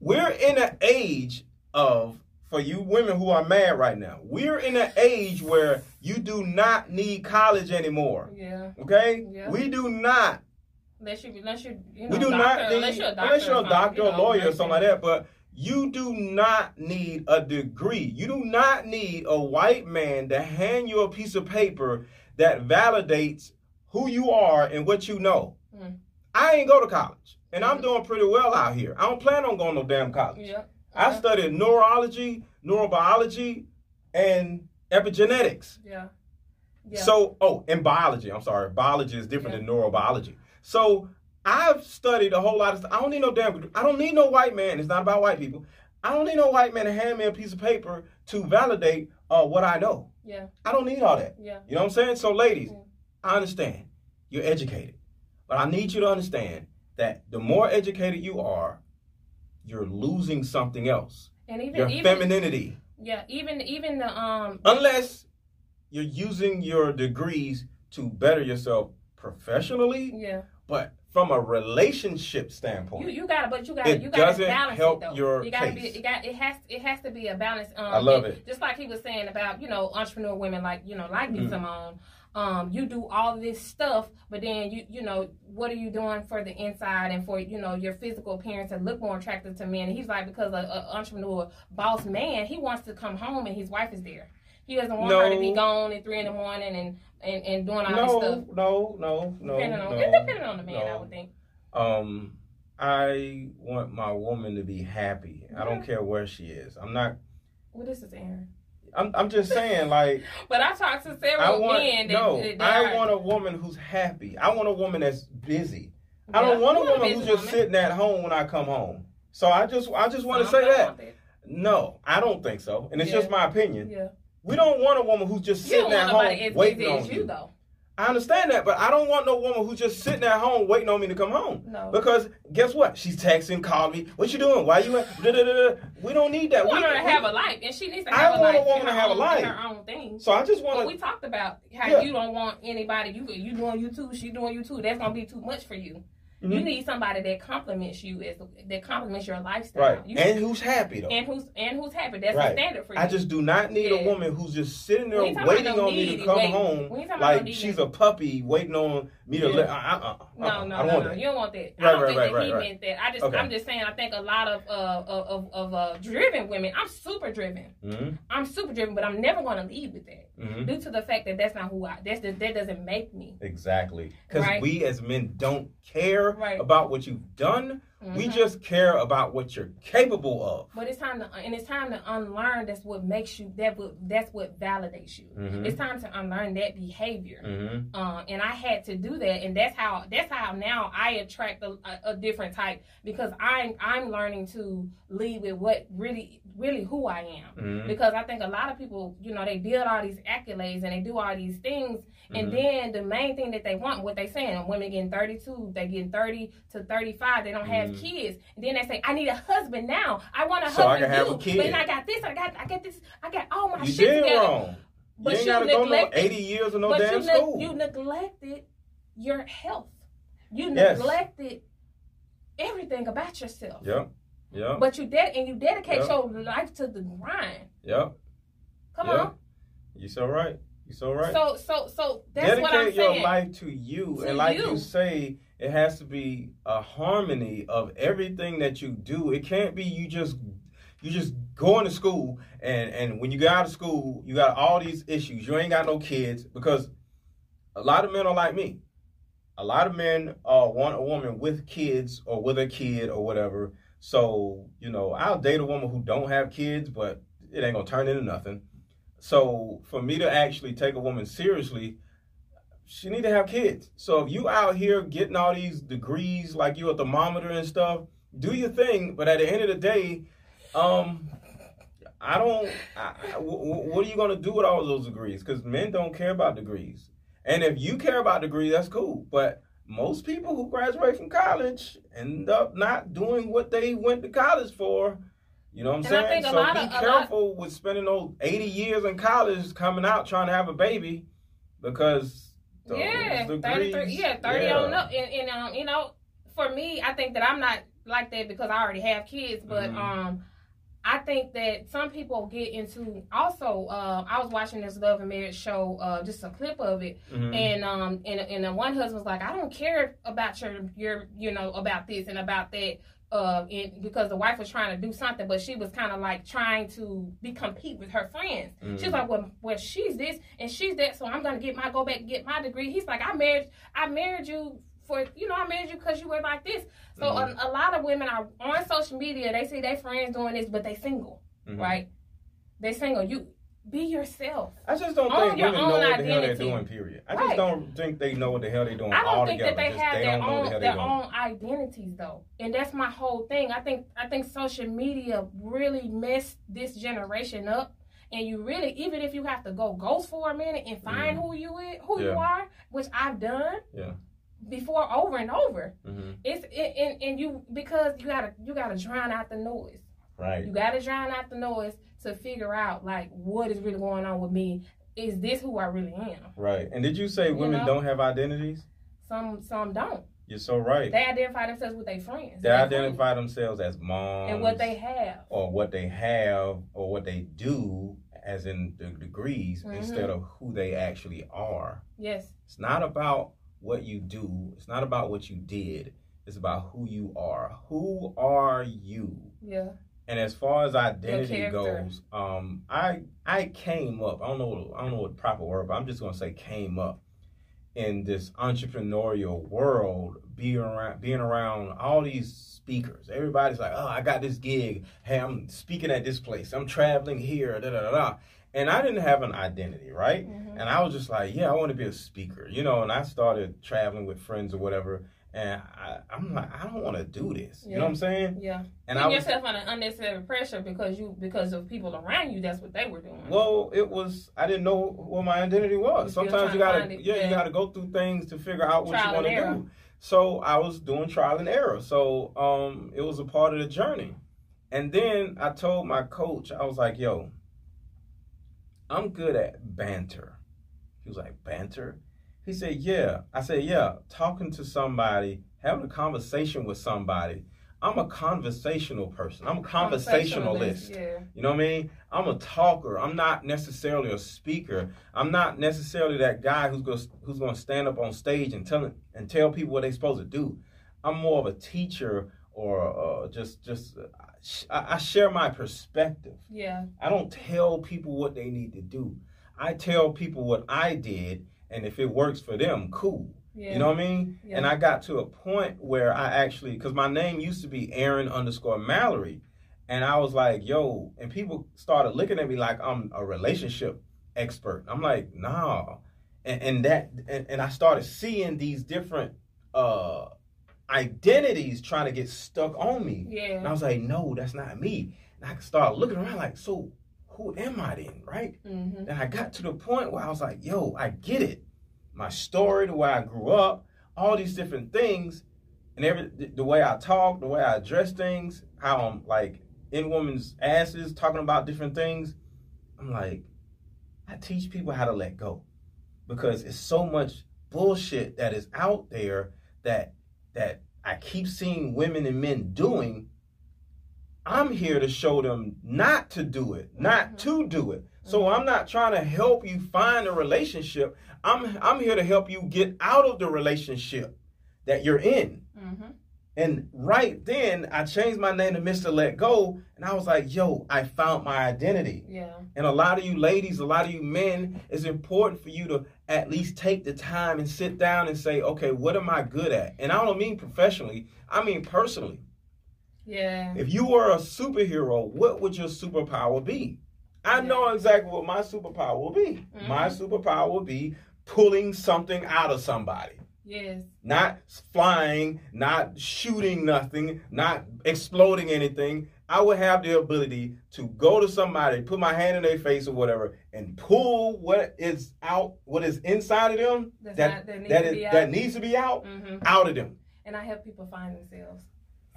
we're in an age of, for you women who are mad right now, we're in an age where you do not need college anymore. Yeah. Okay? Yeah. We do not. Unless you, unless you, you know, We do doctor, not need, unless you're a doctor, unless you're a or doctor, you a lawyer, or something like that. But you do not need a degree. You do not need a white man to hand you a piece of paper that validates who you are and what you know. Mm. I ain't go to college, and I'm Mhm. doing pretty well out here. I don't plan on going no damn college. Yeah. I Yeah. studied neurology, neurobiology, and epigenetics. Yeah. Yeah. So, oh, and biology. I'm sorry, biology is different Yeah. than neurobiology. So I've studied a whole lot of stuff. I don't need no damn. I don't need no white man. It's not about white people. I don't need no white man to hand me a piece of paper to validate uh, what I know. Yeah. I don't need all that. Yeah. You know what I'm saying? So, ladies, Mm. I understand you're educated, but I need you to understand that the more educated you are, you're losing something else. And even Your even femininity. yeah, even even the um Unless you're using your degrees to better yourself professionally, yeah. but from a relationship standpoint. You you gotta, but you gotta It you gotta doesn't balance help it though. your you gotta case. be it got it has it has to be a balance. Um, I love and it. Just like he was saying about you know entrepreneur women like you know like me Mhm. Simone. Um, you do all this stuff, but then you you know what are you doing for the inside and for you know your physical appearance to look more attractive to men? And he's like because a, a entrepreneur boss man, he wants to come home and his wife is there. He doesn't want her to be gone at three in the morning and and, and doing all this no, stuff. no, no, no, Depending on no, it depending on the man, I would think. Um, I want my woman to be happy. I don't care where she is. I'm not. Well, this is Aaron. I'm. I'm just saying, like, But I talked to several want. men that, no, that, that I are- want a woman who's happy. I want a woman that's busy. I don't want a woman who's busy just woman. sitting at home when I come home. So I just. I just want to Some say don't that. No, I don't think so, and it's Yeah. just my opinion. Yeah. We don't want a woman who's just sitting at home waiting on you, though. I understand that, but I don't want no woman who's just sitting at home waiting on me to come home. No. Because guess what? She's texting, calling me. What you doing? Why you? At? Da, da, da, da. We don't need that. You want her to we- have a life, and she needs to I have a want a woman to have a life. her own thing. So I just want we talked about how Yeah. you don't want anybody. You you doing you too. She doing you too. That's gonna be too much for you. You Mhm. need somebody that compliments you as that compliments your lifestyle. Right. You, And who's happy though? and who's and who's happy. That's Right. the standard for you. I just do not need a woman who's just sitting there We ain't talking waiting no on me to come waiting. home We ain't talking about no like she's a puppy waiting on me to Yeah. let. Uh, uh, uh, No, no, I no, don't no. want that. You don't want that. Right, I don't right, think right, that he right, meant that. I just, Okay. I'm just saying. I think a lot of uh, of of, of uh, driven women. I'm super driven. hmm I'm super driven, but I'm never going to lead with that hmm due to the fact that that's not who I. That's the, that doesn't make me. Exactly. Because we as men don't care Right. about what you've done. We Mhm. just care about what you're capable of. But it's time to and it's time to unlearn. That's what makes you. That what that's what validates you. Mhm. It's time to unlearn that behavior. hmm Um, and I had to do that, and that's how that's how now I attract a, a, a different type because I'm I'm learning to lead with what really really who I am. hmm Because I think a lot of people, you know, they build all these accolades and they do all these things, and Mhm. then the main thing that they want, what they saying, women getting 32, they getting 30 to 35, they don't have Mhm. kids. And then they say, I need a husband now. I want a So I husband can have too. a kid. But then I got this, I got I got this, I got all my You shit did together. wrong. But you you gotta go no neglected- 80 years of no but damn you, school. you neglected your health. You Yes. neglected everything about yourself. Yep. Yep. But you ded and you dedicate Yep. your life to the grind. Yep. Come Yep. on. You so right. You so right. So so so that's Dedicate what I'm saying. your life to you, To and like you. you. say, it has to be a harmony of everything that you do. It can't be you just you just going to school and and when you get out of school, you got all these issues. You ain't got no kids because a lot of men are like me. A lot of men uh, want a woman with kids or with a kid or whatever. So you know, I'll date a woman who don't have kids, but it ain't gonna turn into nothing. So for me to actually take a woman seriously, she need to have kids. So if you out here getting all these degrees like you a thermometer and stuff, do your thing. But at the end of the day, um, I don't. I, I- wh- wh- what are you gonna do with all those degrees? Because men don't care about degrees. And if you care about degrees, that's cool. But most people who graduate from college end up not doing what they went to college for. You know what I'm And saying? So be of- a lot- careful with spending those 80 years in college coming out trying to have a baby because yeah, degrees, 33, yeah, 30 yeah. on up. And, and um, you know, for me, I think that I'm not like that because I already have kids, but Mhm. um I think that some people get into also uh, I was watching this Love and Marriage show, uh, just a clip of it, Mhm. and um and and the one husband was like, I don't care about your your you know about this and about that. Uh, and because the wife was trying to do something, but she was kind of like trying to be compete with her friends. Mhm. She's like, well, well, she's this and she's that, so I'm gonna get my go back and get my degree. He's like, I married, I married you for, you know, I married you because you were like this. So Mhm. a, a lot of women are on social media. They see their friends doing this, but they single, Mhm. right? They single. You be yourself. I just don't Own think your women own know what the hell they're identity. doing. Period. I Right. just don't think they know what the hell they're doing I don't think altogether. that they Just have their don't know what the own hell their they're doing. own identities though, and that's my whole thing. I think I think social media really messed this generation up. And you really, even if you have to go ghost for a minute and find who you is, who you Yeah. are, which I've done Yeah. before over and over. hmm It's it, and, and you because you gotta you gotta drown out the noise. Right. You gotta drown out the noise to figure out like what is really going on with me. Is this who I really am? Right. And did you say You women know? don't have identities? Some some don't. You're so right. They identify themselves with their friends. They identify themselves as moms and what they have. or what they have or what they do as in the degrees Mhm. instead of who they actually are. Yes. It's not about what you do. It's not about what you did. It's about who you are. Who are you? Yeah. And as far as identity goes, um, I I came up. I don't know. I don't know what the proper word, but I'm just gonna say came up in this entrepreneurial world, being around being around all these speakers. Everybody's like, oh, I got this gig. Hey, I'm speaking at this place. I'm traveling here. Da da da da. And I didn't have an identity, right? Mhm. And I was just like, yeah, I want to be a speaker, you know. And I started traveling with friends or whatever. And I, I'm like, I don't want to do this. You know what I'm saying? Yeah. And Putting I was yourself under unnecessary pressure because you because of people around you. That's what they were doing. Well, it was I didn't know what my identity was. Sometimes you gotta it, yeah, you gotta go through things to figure out what Trial you want to do. So I was doing trial and error. So um it was a part of the journey. And then I told my coach, I was like, yo, I'm good at banter. He was like, banter? He said, yeah. I said, yeah, talking to somebody, having a conversation with somebody. I'm a conversational person. I'm a conversationalist. Yeah. You know what I mean? I'm a talker. I'm not necessarily a speaker. I'm not necessarily that guy who's going who's going to stand up on stage and tell and tell people what they're supposed to do. I'm more of a teacher or uh, just just uh, I, I share my perspective. Yeah. I don't tell people what they need to do. I tell people what I did, and if it works for them, cool. Yeah. You know what I mean? Yeah. And I got to a point where I actually, because my name used to be Aaron underscore Mallory, and I was like, yo, and people started looking at me like I'm a relationship expert. I'm like, nah, and, and that, and, and I started seeing these different uh identities trying to get stuck on me, and I was like, no, that's not me. And I started looking around like, so who am I then, right? Mm-hmm. And I got to the point where I was like, yo, I get it. My story, the way I grew up, all these different things, and every the- the way I talk, the way I address things, how I'm like in women's asses talking about different things. I'm like, I teach people how to let go. Because it's so much bullshit that is out there that that I keep seeing women and men doing. I'm here to show them not to do it, not Mhm. to do it. So I'm not trying to help you find a relationship. I'm I'm here to help you get out of the relationship that you're in. Mm-hmm. And right then, I changed my name to Mr. Let Go, and I was like, "Yo, I found my identity." Yeah. And a lot of you ladies, a lot of you men, it's important for you to at least take the time and sit down and say, "Okay, what am I good at?" And I don't mean professionally; I mean personally. Yeah. If you were a superhero, what would your superpower be? I know exactly what my superpower will be. My superpower will be pulling something out of somebody. Yes. Not flying, not shooting nothing, not exploding anything. I would have the ability to go to somebody, put my hand in their face or whatever, and pull what is out, what is inside of them That's that not, that needs that to is be out. that needs to be out, hmm out of them. And I help people find themselves.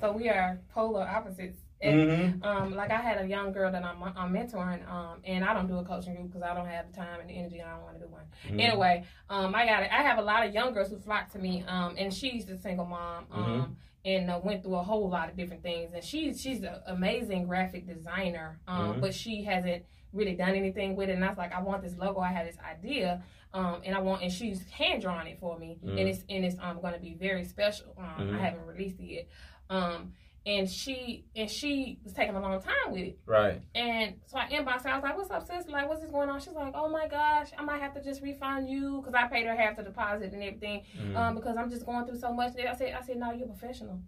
So we are polar opposites. And, Mm-hmm. um, like I had a young girl that I'm, I'm mentoring, um, and I don't do a coaching group because I don't have the time and the energy, and I don't want to do one. Mm-hmm. Anyway, um, I got. I have a lot of young girls who flock to me, um, and she's a single mom, um, Mm-hmm. and uh, went through a whole lot of different things. And she's she's an amazing graphic designer, um, Mhm. but she hasn't really done anything with it. And I was like, I want this logo. I had this idea, um, and I want, and she's hand drawn it for me, Mhm. and it's and it's um going to be very special. Um, Mhm. I haven't released it yet. Um, and she and she was taking a long time with it. Right. And so I inboxed her. I was like, "What's up, sis? Like, what's this going on?" She's like, "Oh my gosh, I might have to just refund you because I paid her half the deposit and everything Mhm. um, because I'm just going through so much." I said, "I said, no, you're a professional."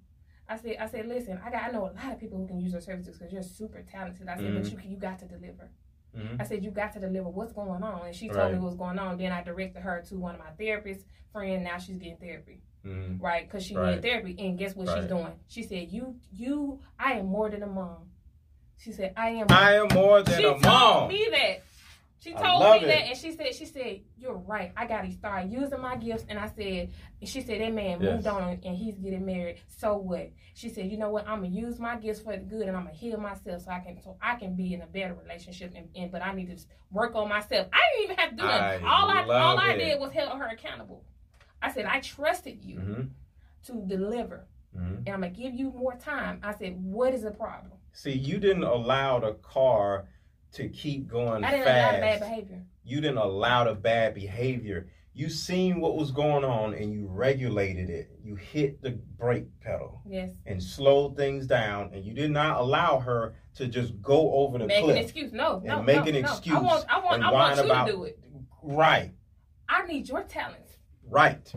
I said, "I said, listen, I got, I know a lot of people who can use your services because you're super talented." I said, "But Mhm. you, can- you got to deliver." Mhm. I said, you got to deliver. What's going on? And she told Right. me what's going on. Then I directed her to one of my therapist friend. Now she's getting therapy, Mhm. right? Because she Right. needed therapy. And guess what she's doing? She said, you, you, I am more than a mom. She said, I am. I am more than she a told mom. me that. She told me it. that, and she said, she said, you're right. I got to start using my gifts. And I said, she said that man Yes. moved on and he's getting married. So what? She said, you know what? I'm gonna use my gifts for the good, and I'm gonna heal myself so I can so I can be in a better relationship. And, and but I need to work on myself. I didn't even have to do that. All I all love I did was held her accountable. I said I trusted you Mhm. to deliver, Mhm. and I'm gonna give you more time. I said, what is the problem? See, you didn't allow the car to keep going I didn't fast. allow bad behavior. you didn't allow the bad behavior. You seen what was going on and you regulated it. You hit the brake pedal Yes. and slowed things down, and you did not allow her to just go over the make an cliff. excuse. No, no, and make no, an no. excuse I want, I want, and I want whine you about- to do it. Right, I need your talents. Right.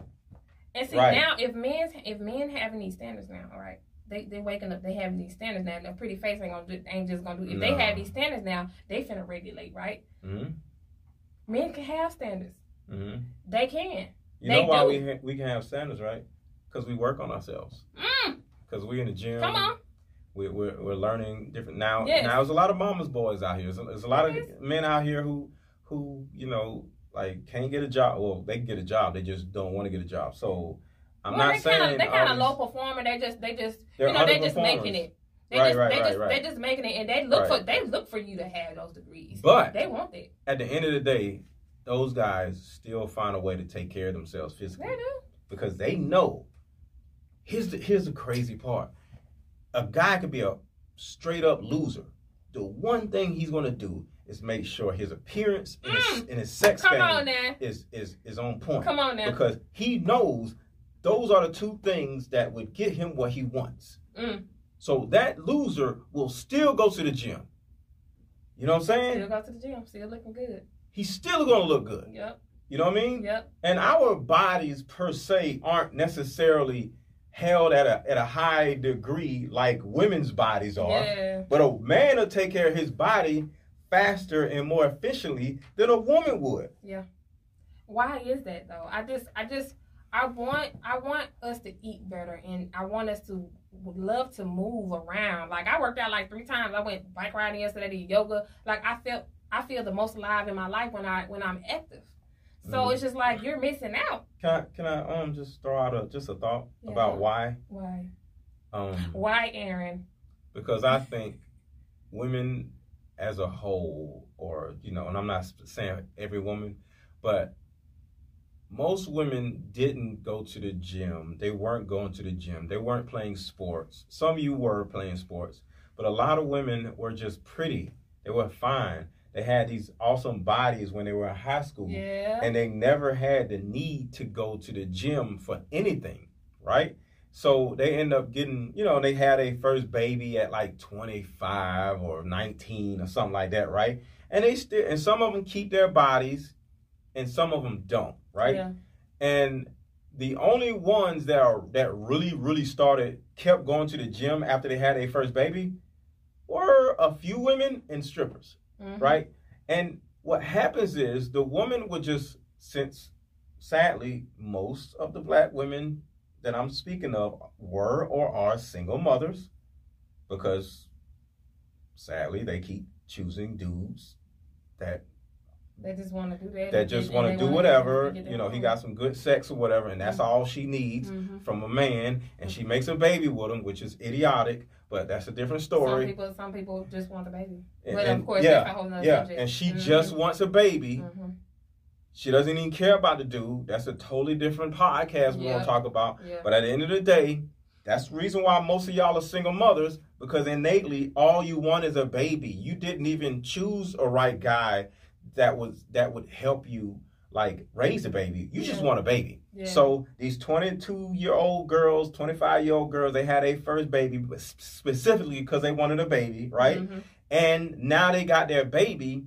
And see Right. now, if men, if men having these standards now, all right, they they waking up, they having these standards now. Their pretty face ain't gonna do, ain't just gonna do. If they have these standards now, they finna regulate, right? hmm Men can have standards. hmm They can. You They know why do. we ha- we can have standards, right? Because we work on ourselves. Mm, Because we in the gym. come on. We, we're, we're learning different now. Yes. Now there's a lot of mama's boys out here. There's a, there's a lot Yes. of men out here who who you know like can't get a job. Well, they can get a job. They just don't want to get a job. So I'm well, not they saying kind of they kind of low performer. They just they just you know they just making it. They Right, just right, they right, just right. they just making it, and they look Right. for they look for you to have those degrees. But they want it. at the end of the day, those guys still find a way to take care of themselves physically They do. because they know. Here's the here's the crazy part. A guy could be a straight up loser. The one thing he's gonna do is make sure his appearance and, his, and his sex Mm. Come is is is on point. Come on now. because he knows those are the two things that would get him what he wants. Mm. So that loser will still go to the gym. You know what I'm saying? Still go to the gym. Still looking good. He's still gonna look good. Yep. You know what I mean? Yep. And our bodies per se aren't necessarily held at a at a high degree like women's bodies are. Yeah. But a man will take care of his body faster and more efficiently than a woman would. Yeah. Why is that though i just i just i want i want us to eat better and i want us to love to move around like i worked out like three times i went bike riding yesterday did yoga like i felt i feel the most alive in my life when i when i'm active so Mhm. it's just like you're missing out Can I can I um just throw out a just a thought Yeah. about why? why Um why aaron because I think women as a whole, or you know, and I'm not saying every woman, but most women didn't go to the gym. They weren't going to the gym. They weren't playing sports. Some of you were playing sports, but a lot of women were just pretty. They were fine. They had these awesome bodies when they were in high school yeah and they never had the need to go to the gym for anything, right? So they end up getting, you know, they had a first baby at like 25 or 19 or something like that, right? And they still, and some of them keep their bodies and some of them don't, right? yeah And the only ones that are that really, really started kept going to the gym after they had a first baby were a few women and strippers Mhm. right? And what happens is the woman would just, since sadly, most of the black women that I'm speaking of were or are single mothers because sadly they keep choosing dudes that they just want to do that that just want to do whatever you know he got some good sex or whatever and that's Mhm. all she needs Mhm. from a man and she makes a baby with him which is idiotic but that's a different story some people some people just want the baby And- but and- of course yeah that's a whole nother yeah subject and she Mhm. just wants a baby Mhm. She doesn't even care about the dude. That's a totally different podcast we're Yeah. gonna talk about. yeah But at the end of the day, that's the reason why most of y'all are single mothers because innately all you want is a baby. You didn't even choose a right guy that was that would help you like raise a baby. You just want a baby. Yeah. So these 22 year old girls, 25 year old girls, they had a first baby specifically because they wanted a baby, right? Mhm. and now they got their baby.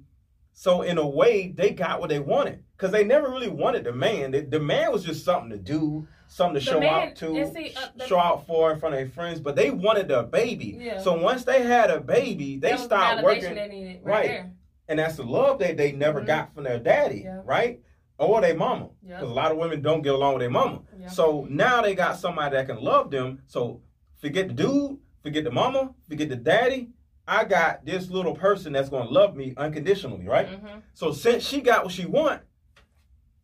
So in a way, they got what they wanted because they never really wanted the man. The, the man was just something to do, something to The show man- out to, see, uh, the- show out for in front of their friends. But they wanted the baby. Yeah. So once they had a baby, they That was the stopped working. Right. right, there. and that's the love that they never Mhm. got from their daddy, Yeah. right? Or their mama. Yeah. Because a lot of women don't get along with their mama. So now they got somebody that can love them. So forget the dude, forget the mama, forget the daddy. I got this little person that's gonna love me unconditionally, right? Mhm. So since she got what she want,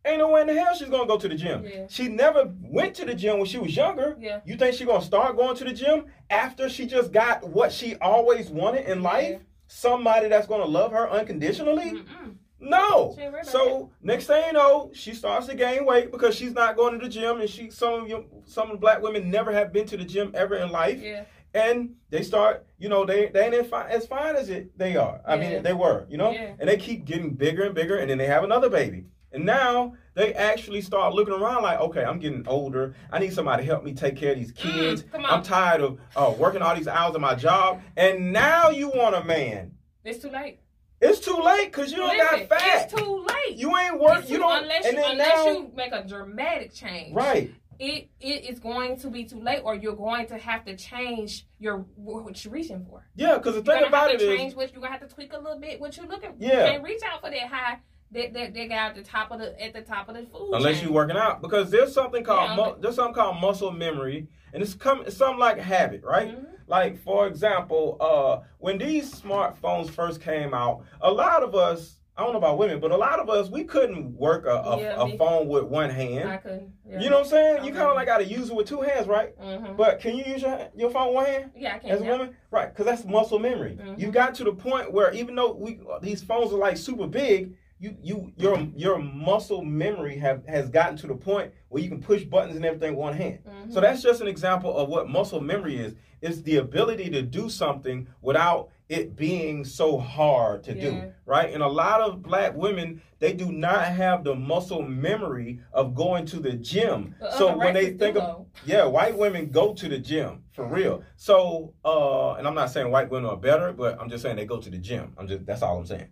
ain't no way in the hell she's gonna go to the gym. Yeah. She never went to the gym when she was younger. Yeah. You think she gonna start going to the gym after she just got what she always wanted in life? Yeah. Somebody that's gonna love her unconditionally? Mm-mm. No. She ain't worried about So next thing you know, she starts to gain weight because she's not going to the gym, and she some of you some of the black women never have been to the gym ever in life, Yeah. and they start, you know, they they ain't as fine, as fine as it they are. I Yeah. mean, they were, you know, Yeah. and they keep getting bigger and bigger, and then they have another baby, and now they actually start looking around like, okay, I'm getting older. I need somebody to help me take care of these kids. Mm. I'm tired of uh, working all these hours at my job, and now you want a man. It's too late. It's too late because you don't got fat. It's too late. You ain't work. It's You don't. unless and you then unless now, you make a dramatic change. right? It it is going to be too late, or you're going to have to change your what you're reaching for. Yeah, because the You're thing about have it to is, what you're gonna have to tweak a little bit what you're looking. Yeah. You can't reach out for that high that that they got at the top of the at the top of the food. unless you're working out, because there's something called Yeah, mu- there's something called muscle memory, and it's come it's something like habit, right? Mhm. Like for example, uh, when these smartphones first came out, a lot of us. I don't know about women, but a lot of us we couldn't work a, a, Yeah, a phone with one hand. I couldn't. Yeah. You know what I'm saying? You kind of like got to use it with two hands, right? Mhm. But can you use your your phone with one hand? Yeah, I can't. as a yeah. woman, right? Because that's muscle memory. Mhm. You got to the point where even though we these phones are like super big, you you your your muscle memory have has gotten to the point where you can push buttons and everything with one hand. Mhm. So that's just an example of what muscle memory is. It's the ability to do something without it being so hard to Yeah. do, right? And a lot of black women, they do not have the muscle memory of going to the gym. But so when they think of yeah, white women go to the gym for real. So, uh, and I'm not saying white women are better, but I'm just saying they go to the gym. I'm just that's all I'm saying.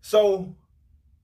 So,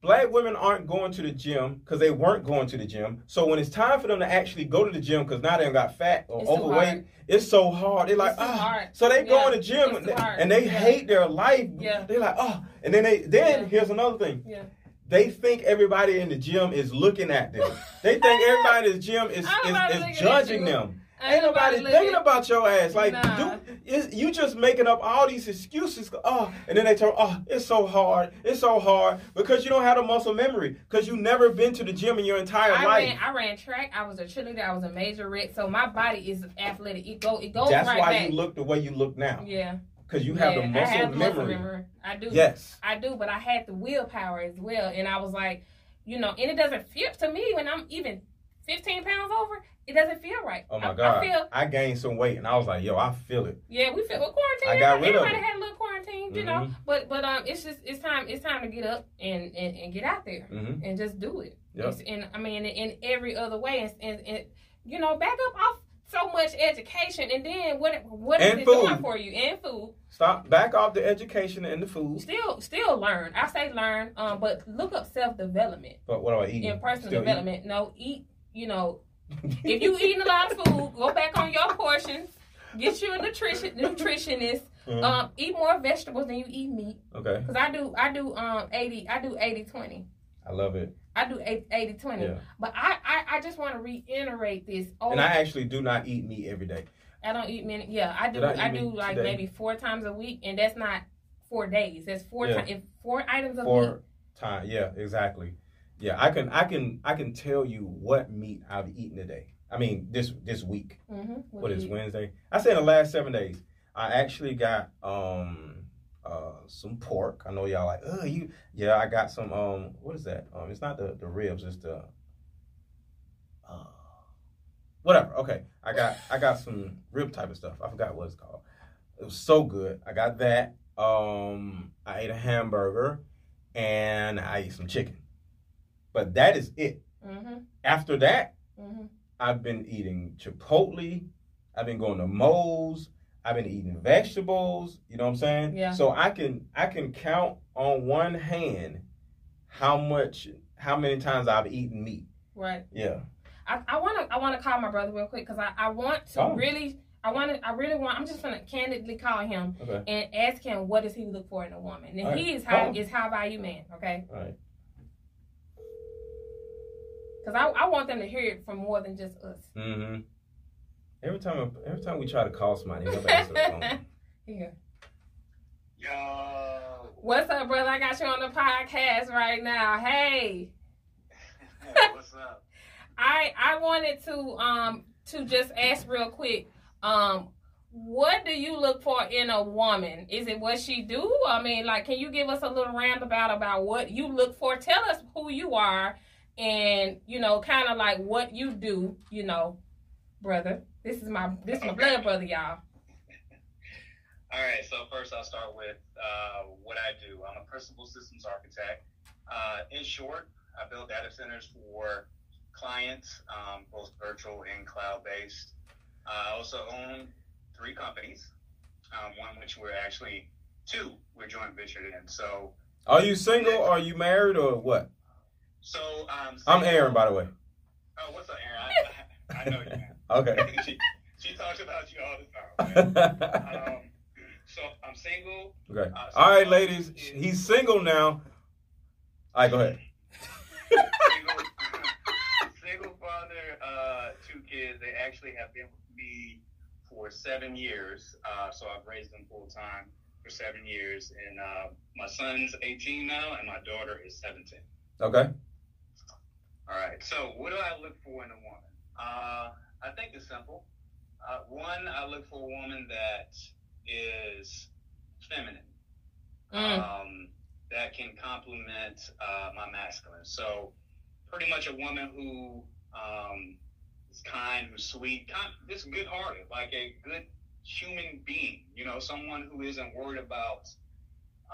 black women aren't going to the gym because they weren't going to the gym. So when it's time for them to actually go to the gym because now they got fat or It's overweight, it's so hard. They're like, ah. hard. So they go Yeah, in the gym and they, and they Yeah. hate their life. Yeah. They're like, oh, and then they then Yeah. here's another thing Yeah. they think everybody in the gym is looking at them. They think everybody in the gym is, is, is judging them. Ain't nobody looking- thinking about your ass. Like, Nah. dude, you just making up all these excuses. Oh, and then they tell, oh, it's so hard. It's so hard because you don't have the muscle memory because you never been to the gym in your entire I life. ran, I ran track. I was a cheerleader. I was a majorette. So my body is athletic. It go, it goes That's right why back. you look the way you look now yeah, because you have yeah. the muscle I have memory. muscle memory. I do. Yes. I do, but I had the willpower as well. And I was like, you know, and it doesn't feel to me when I'm even 15 pounds over. It doesn't feel right. Oh my I, God. I feel I gained some weight and I was like, yo, I feel it. yeah. We feel well, quarantine. I got rid of everybody it. had a little quarantine, you know. Mhm. But but um, it's just it's time it's time to get up and and, and get out there hmm and just do it. Yep. And I mean, in every other way, and, and, and you know, back up off so much education, and then what what is And it food. doing for you? And food. Stop. Back off the education and the food. Still, still learn. I say learn, um, but look up self development But what do I eat? and personal Still development. No, eat. You know, if you eating a lot of food, go back on your portions. Get you a nutrition nutritionist. Mhm. Um, eat more vegetables than you eat meat. okay. Cause I do, I do um eighty, I do 80-20. I love it. I do 80 20. Yeah. But I, I, I just want to reiterate this. Oh, And I actually do not eat meat every day. I don't eat many. Yeah, I do. I I, do like today? maybe four times a week, and that's not four days. That's four Yeah. times. If four items of meat. For time. Yeah, exactly. Yeah, I can I can I can tell you what meat I've eaten today. I mean this this week. Mm-hmm. What is Wednesday? I say in the last seven days. I actually got um uh some pork. I know y'all like, oh you yeah, I got some um what is that? Um it's not the, the ribs, it's the uh whatever. Okay. I got I got some rib type of stuff. I forgot what it's called. It was so good. I got that. Um I ate a hamburger and I ate some chicken. But that is it. Mm-hmm. After that, Mm-hmm. I've been eating Chipotle. I've been going to Moe's. I've been eating vegetables. You know what I'm saying? Yeah. So I can I can count on one hand how much how many times I've eaten meat. Right. Yeah. I, I want to I want to call my brother real quick because I, I want to Oh. really I want to. I really want. I'm just gonna candidly call him Okay. and ask him what does he look for in a woman, and right. he is high him. is high value man. Okay, All right. Because I, I want them to hear it from more than just us. Mm-hmm. Every time, every time we try to call somebody, they never answer the phone. Here. Yo. What's up, brother? I got you on the podcast right now. Hey. What's up? I I wanted to um to just ask real quick um what do you look for in a woman? Is it what she do? I mean, like, can you give us a little roundabout about what you look for? Tell us who you are, and you know, kind of like what you do. You know, brother. This is my this is my blood brother, y'all. All right, so first I'll start with uh, what I do. I'm a principal systems architect. Uh, in short, I build data centers for clients, um, both virtual and cloud based. I also own three companies, um, one which we're actually two we're joint ventured in. So, Are you single? Or are you married? Or what? So um, I'm Aaron, by the way. Oh, what's up, Aaron? I, I know you. Okay. she, she talks about you all the time. Um, so I'm single. okay. Uh, so All right, ladies. is- He's single now. All right, go ahead. single, single father, uh, two kids. They actually have been with me for seven years. Uh, so I've raised them full time for seven years. And uh, my son's 18 now, and my daughter is 17. Okay. All right. So what do I look for in a woman? Uh, I think it's simple. Uh, one, I look for a woman that is feminine. Mm. um, that can complement uh, my masculine. So, pretty much a woman who um, is kind, who's sweet, kind, just good-hearted, like a good human being. You know, someone who isn't worried about.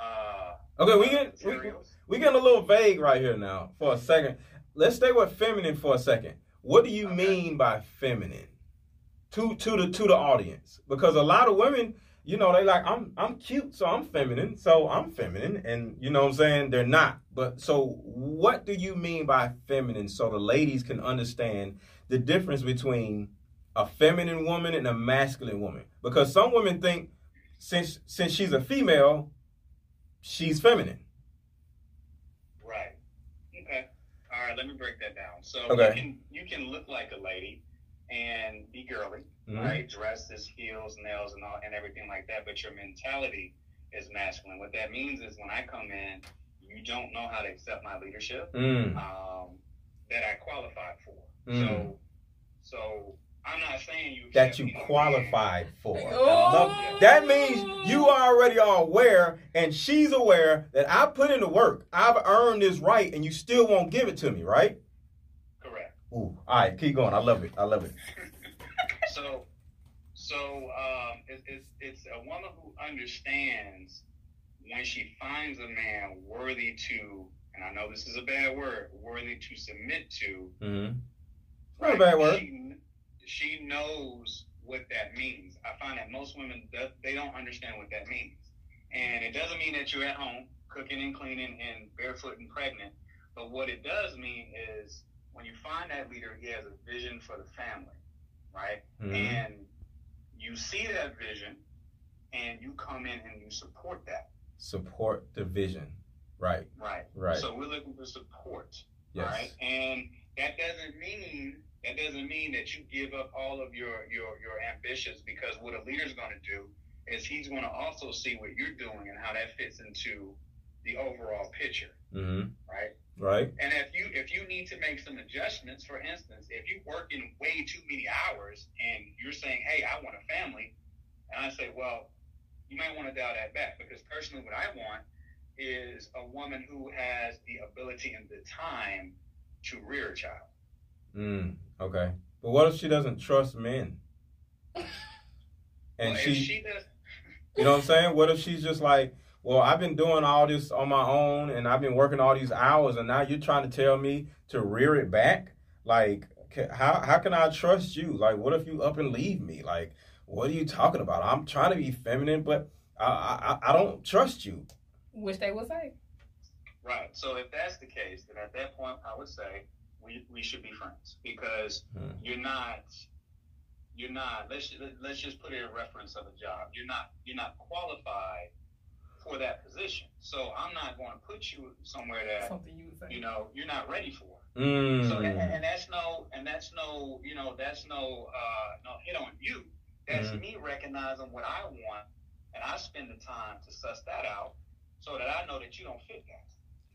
Uh, Okay, we get we, we getting a little vague right here now for a second. Let's stay with feminine for a second. What do you Okay. mean by feminine? To to the to the audience, because a lot of women, you know, they like I'm I'm cute, so I'm feminine, so I'm feminine, and you know what I'm saying they're not. But so, what do you mean by feminine, so the ladies can understand the difference between a feminine woman and a masculine woman? Because some women think since since she's a female, she's feminine. Right. Okay. All right. Let me break that down. So Okay. you can you can look like a lady and be girly, Mhm. right? Dresses, heels, nails, and all and everything like that. But your mentality is masculine. What that means is when I come in, you don't know how to accept my leadership Mm. um, that I qualified for. Mm. So, so I'm not saying you that you me as a man. qualified for. Oh. that means you already are aware, and she's aware that I put in the work. I've earned this right, and you still won't give it to me, right? Correct. Ooh, all right, keep going. I love it. I love it. So, so um, it, it's it's a woman who understands when she finds a man worthy to, and I know this is a bad word, worthy to submit to. Mm-hmm. Not a bad word. She, she knows what that means. I find that most women they don't understand what that means, and it doesn't mean that you're at home cooking and cleaning and barefoot and pregnant. But what it does mean is when you find that leader, he has a vision for the family, right? Mhm. And you see that vision, and you come in and you support that, Support the vision. Right. right? Right. So we're looking for support. Yes. Right, and that doesn't mean that doesn't mean that you give up all of your your your ambitions because what a leader's going to do is he's going to also see what you're doing and how that fits into the overall picture, Mm-hmm. right? Right. And if you if you need to make some adjustments, for instance, if you're working way too many hours and you're saying, "Hey, I want a family," and I say, "Well, you might want to dial that back because personally, what I want is a woman who has the ability and the time to rear a child." Mm. Okay. But what if she doesn't trust men? And well, she, she does, you know what I'm saying? What if she's just like, well, I've been doing all this on my own and I've been working all these hours and now you're trying to tell me to rear it back? Like, how, how can I trust you? Like, what if you up and leave me? Like, what are you talking about? I'm trying to be feminine, but I, I, I don't trust you. Which they would say. right? So if that's the case, then at that point, I would say we we should be friends because Hmm. you're not you're not. Let's let's just put it in reference of a job. You're not you're not qualified for that position. So I'm not going to put you somewhere that Something you would say. you know you're not ready for. Mm. So and, and that's no and that's no you know that's no uh no hit on you. That's Mhm. me recognizing what I want, and I spend the time to suss that out, so that I know that you don't fit that,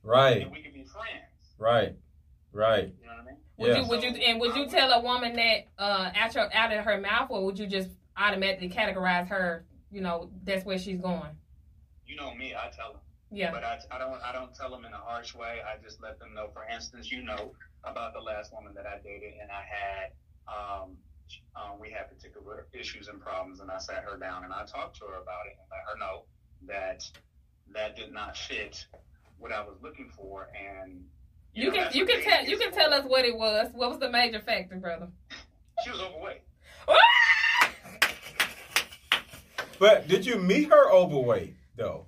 right, and we can be friends. right, right. You know what I mean? Would Yeah. you would you and would you tell a woman that uh out your out of her mouth or would you just automatically categorize her, you know, that's where she's going? You know me. I tell them. Yeah. But I, I don't I don't tell them in a harsh way. I just let them know. For instance, you know about the last woman that I dated, and I had um, um, we had particular issues and problems, and I sat her down and I talked to her about it and let her know that that did not fit what I was looking for, and You know, can you can tell you can tell us what it was. What was the major factor, brother? She was overweight. But did you meet her overweight though?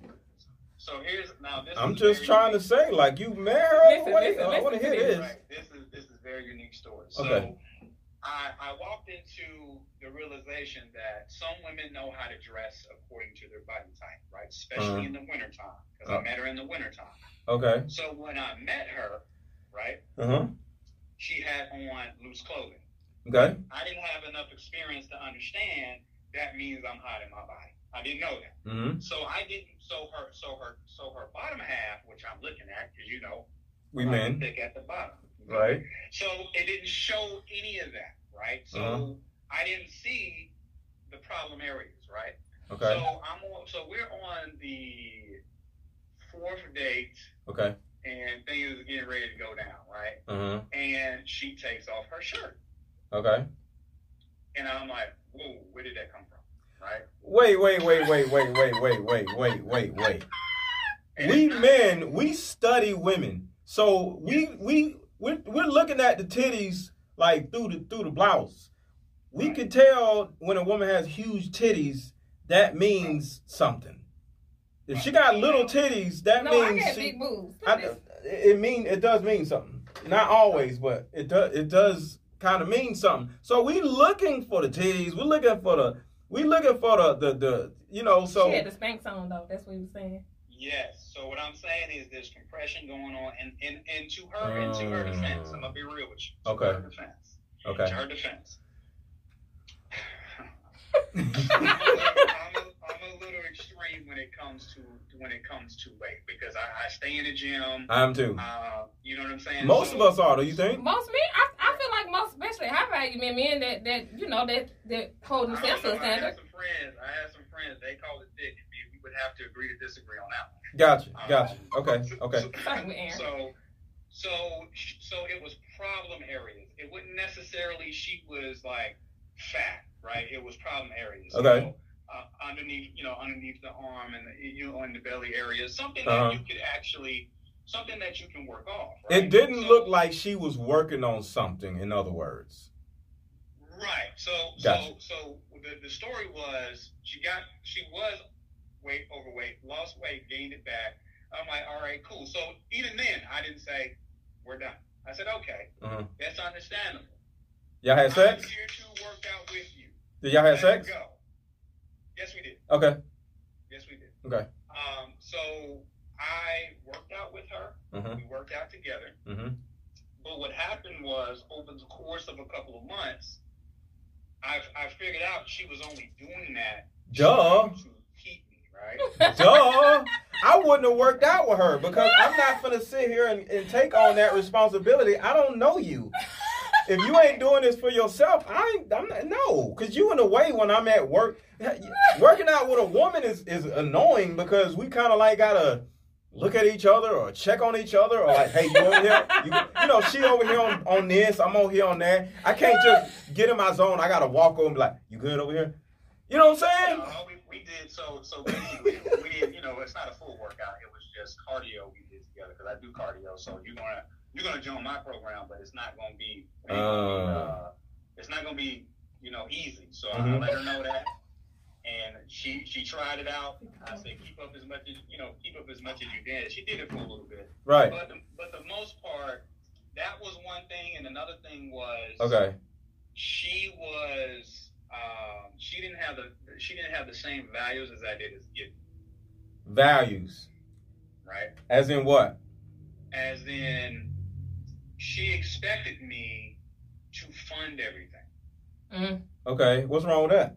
So here's now this. I'm just very trying to say, like, you met her Listen, overweight. listen, I want to hear this. Right. This is this is a very unique story. So Okay. I, I walked into the realization that some women know how to dress according to their body type, right? Especially Uh-huh. in the wintertime. Because Uh. I met her in the wintertime. Okay. So when I met her, right, Uh huh. she had on loose clothing. Okay. I didn't have enough experience to understand that means I'm hiding my body. I didn't know that. Mm-hmm. So I didn't so her so her so her bottom half, which I'm looking at, because you know We men. thick at the bottom. Right. So it didn't show any of that, right? So Uh-huh. I didn't see the problem areas, right? Okay. So I'm on, so we're on the fourth date Okay. And things are getting ready to go down, right? Uh huh. And she takes off her shirt. Okay. And I'm like, whoa, where did that come from? Right? Wait, wait, wait, wait, wait, wait, wait, wait, wait, wait, wait. We men, we study women, so we we we're, we're looking at the titties like through the through the blouse. We Right. can tell when a woman has huge titties. That means something. If she got little titties, that No, I means got she, big boobs. I, it mean it does mean something. Not always, but it does it does kind of mean something. So we looking for the titties. We're looking for the we looking for the the, the you know. So she had the Spanx on though. That's what he was saying. Yes. So what I'm saying is there's compression going on, and and, and to her and to her defense, I'm gonna be real with you. To Okay. her defense. okay. To her defense. I'm, a, I'm, a, I'm a little extreme when it comes to when it comes to weight because I, I stay in the gym. I am too. Uh, you know what I'm saying? Most So- of us are. Do you think? Most men, I, I feel like most, especially high value men, men that that you know that that hold I themselves to don't a know, I had some friends. I had some friends. They call it thick. and We we would have to agree to disagree on that one. Gotcha. Gotcha. Okay. Okay. Same. So, so, so it was problem areas. It wasn't necessarily she was like fat, right? It was problem areas. Okay. So, uh, underneath, you know, underneath the arm and the, you know, in the belly area, something Uh-huh. that you could actually, something that you can work off. Right? It didn't So- look like she was working on something. In other words. Right. So, Gotcha. so, so the, the story was she got she was weight overweight, lost weight, gained it back. I'm like, all right, cool. So even then, I didn't say we're done. I said, okay, Uh-huh. that's understandable. Y'all had sex? I'm here to work out with you. Did y'all have Let sex? Go. Yes, we did. Okay. Yes, we did. Okay. Um, so I worked out with her. Uh-huh. We worked out together. Mm-hmm. But what happened was, over the course of a couple of months, I I figured out she was only doing that Duh. to keep me, right? Duh. I wouldn't have worked out with her because I'm not gonna sit here and, and take on that responsibility. I don't know you. If you ain't doing this for yourself, I ain't. I'm not, no, because you in a way when I'm at work, working out with a woman is is annoying because we kind of like gotta look at each other or check on each other or like, hey, you over here? You, you know, she over here on, on this, I'm over here on that. I can't just get in my zone. I gotta walk over and be like, you good over here? You know what I'm saying? Uh, we, we did so so basically we did you know it's not a full workout it was just cardio we did together because I do cardio so you're gonna you're gonna join my program but it's not gonna be uh, it's not gonna be you know easy so I Mhm. let her know that and she she tried it out I said keep up as much as you know keep up as much as you did she did it for a little bit Right. but the, but the most part that was one thing and another thing was Okay. she was um, she didn't have the she didn't have the same values as I did as you, Values. right? As in what? As in, she expected me to fund everything. Mm. Okay. What's wrong with that?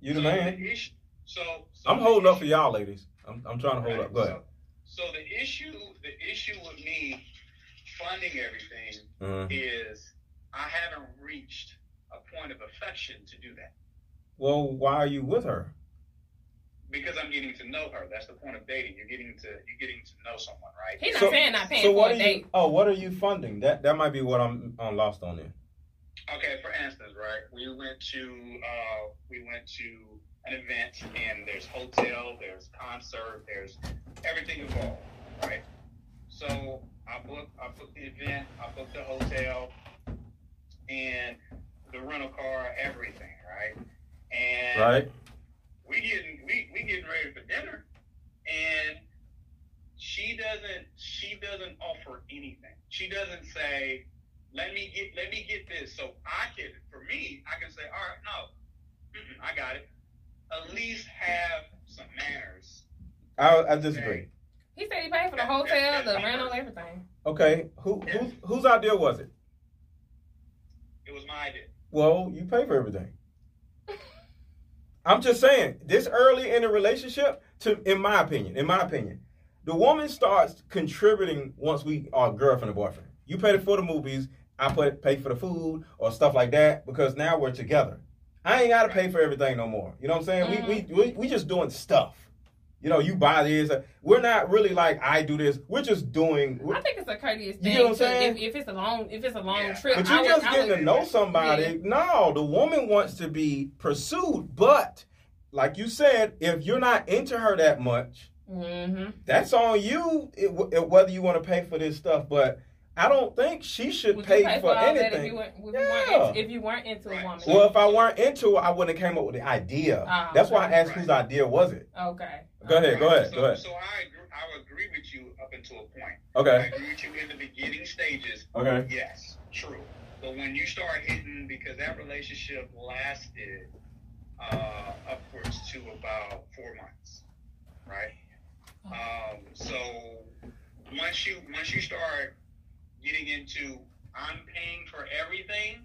You the So man. issue- so, so I'm the holding up for y'all, ladies. I'm, I'm trying to hold Right. up. Go ahead. So, so the issue, the issue with me funding everything Mhm. is I haven't reached a point of affection to do that Well, why are you with her? Because I'm getting to know her. That's the point of dating. You're getting to you're getting to know someone, right? He's not So- saying not paying So for what a are you? date. Oh, what are you funding? That that might be what I'm I'm lost on there. Okay, for instance, right? We went to uh, we went to an event, and there's hotel, there's concert, there's everything involved, right? So I booked I booked the event, I booked the hotel, and the rental car, everything, right? And Right. We getting we, we getting ready for dinner, and she doesn't she doesn't offer anything. She doesn't say, "Let me get let me get this." So I can for me, I can say, "All right, no, I got it." At least have some manners. I I disagree. He said he paid for the hotel, the rental, everything. Okay. Who who whose idea was it? It was my idea. Well, you pay for everything. I'm just saying, this early in a relationship, to in my opinion, in my opinion, the woman starts contributing once we are girlfriend and boyfriend. You pay for the movies, I put pay for the food or stuff like that because now we're together. I ain't gotta pay for everything no more. You know what I'm saying? We, mm-hmm. we we we just doing stuff. You know, you buy this. We're not really like I do this. We're just doing. I think it's a courteous You thing. get what I'm saying? If, if it's a long, if it's a long Yeah. trip, But I you would- just I getting would- to know somebody. Yeah. No, the woman wants to be pursued, but like you said, if you're not into her that much, Mhm. that's on you. It, it- whether you want to pay for this stuff, but I don't think she should Would pay, pay for, for all that if anything. you weren't, if, you Yeah. weren't into, if you weren't into a woman? well, if I weren't into it, I wouldn't have came up with the idea. Ah, that's why I asked right. whose idea was it. okay. Go ahead, go ahead, so, go ahead. So I agree, I agree with you up until a point. I Okay, agree with you in the beginning stages. okay. Yes, true. But when you start hitting, because that relationship lasted uh, upwards to about four months, right? Um, so once you once you start getting into, I'm paying for everything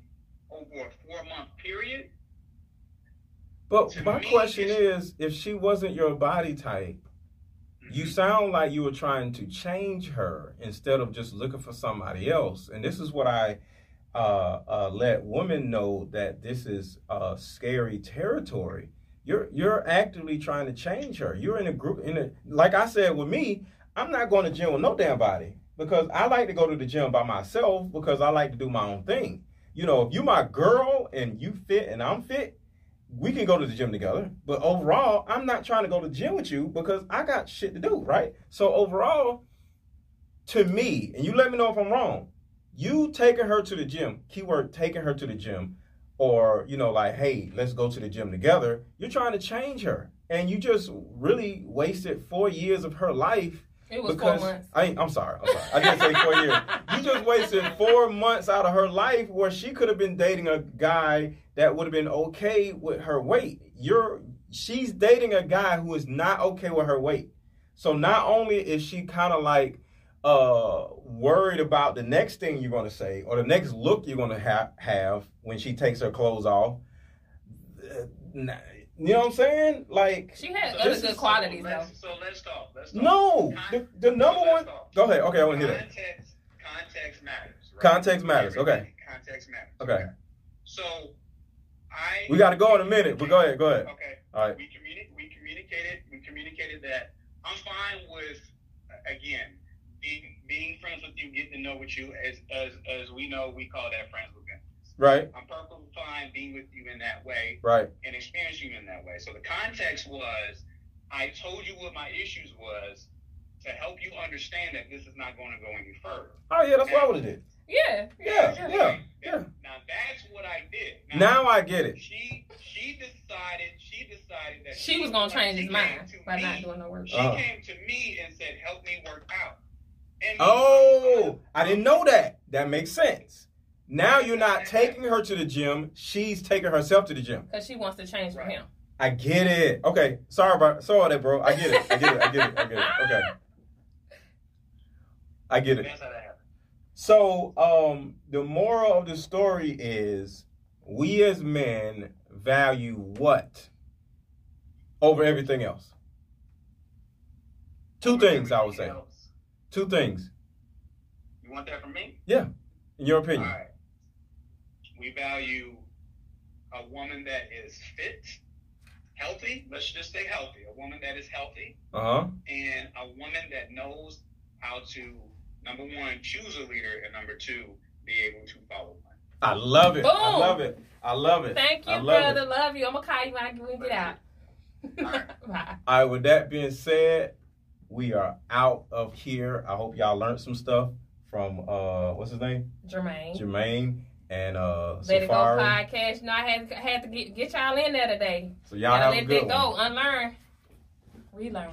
over a four month period. But To my me, question is, if she wasn't your body type, you sound like you were trying to change her instead of just looking for somebody else. And this is what I uh, uh, let women know that this is uh, scary territory. You're you're actively trying to change her. You're in a group. In a like I said with me, I'm not going to gym with no damn body because I like to go to the gym by myself because I like to do my own thing. You know, if you my girl and you fit and I'm fit, we can go to the gym together. But overall, I'm not trying to go to the gym with you because I got shit to do, right? So overall, to me, and you let me know if I'm wrong, you taking her to the gym, keyword taking her to the gym, or you know, like, hey, let's go to the gym together, you're trying to change her. And you just really wasted four years of her life It was because four months. I ain't, I'm sorry, I'm sorry. I didn't say four years. You just wasted four months out of her life where she could have been dating a guy that would have been okay with her weight. You're she's dating a guy who is not okay with her weight. So not only is she kind of like uh worried about the next thing you're going to say or the next look you're going to ha- have when she takes her clothes off. N- You know what I'm saying? Like She had other good is- qualities so though. let's, so let's talk. Let's talk. no, the, the number So one. talk. Go ahead. Okay, I want to hear that. Context, context matters. Right? Context matters, okay. Context matters. Okay. So, I. We got to go in a minute, but go ahead, go ahead. Okay. All right. We communi- we communicated. We communicated that I'm fine with, again, being being friends with you, getting to know with you. As as as we know, we call that friends with benefits. Right, I'm perfectly fine being with you in that way right, and experiencing you in that way. So the context was, I told you what my issues was to help you understand that this is not going to go any further. Oh yeah, that's what I would have did. Yeah. Yeah, yeah, yeah. Now that's what I did. Now I get it. She she decided she decided that She was gonna change his mind to by me- not doing no work. She Uh-huh. came to me and said, "Help me work out." And Oh, I didn't know that. That makes sense. Now you're not taking her to the gym; she's taking herself to the gym. Because she wants to change for Right. him. I get it. Okay, sorry about sorry that, bro. I get it. I get it. I get it. I get it. Okay, I get it. That's how that happened. So, um, the moral of the story is we as men value what over everything else? Two things, I would say. Else. Two things, You want that from me? Yeah. In your All opinion. Right. We value a woman that is fit, healthy. Let's just say healthy. A woman that is healthy, Uh huh. and a woman that knows how to number one choose a leader, and number two be able to follow one. I love it. Boom. I love it. I love it. Thank you, I love brother. It. Love you. I'm gonna call you when I when we get out. Alright. Bye. All right. With that being said, we are out of here. I hope y'all learned some stuff from uh, what's his name, Jermaine. Jermaine and uh, Let it go podcast. You know, I had had to get get y'all in there today. So y'all Gotta have a let good that one. go. Unlearn. Relearn.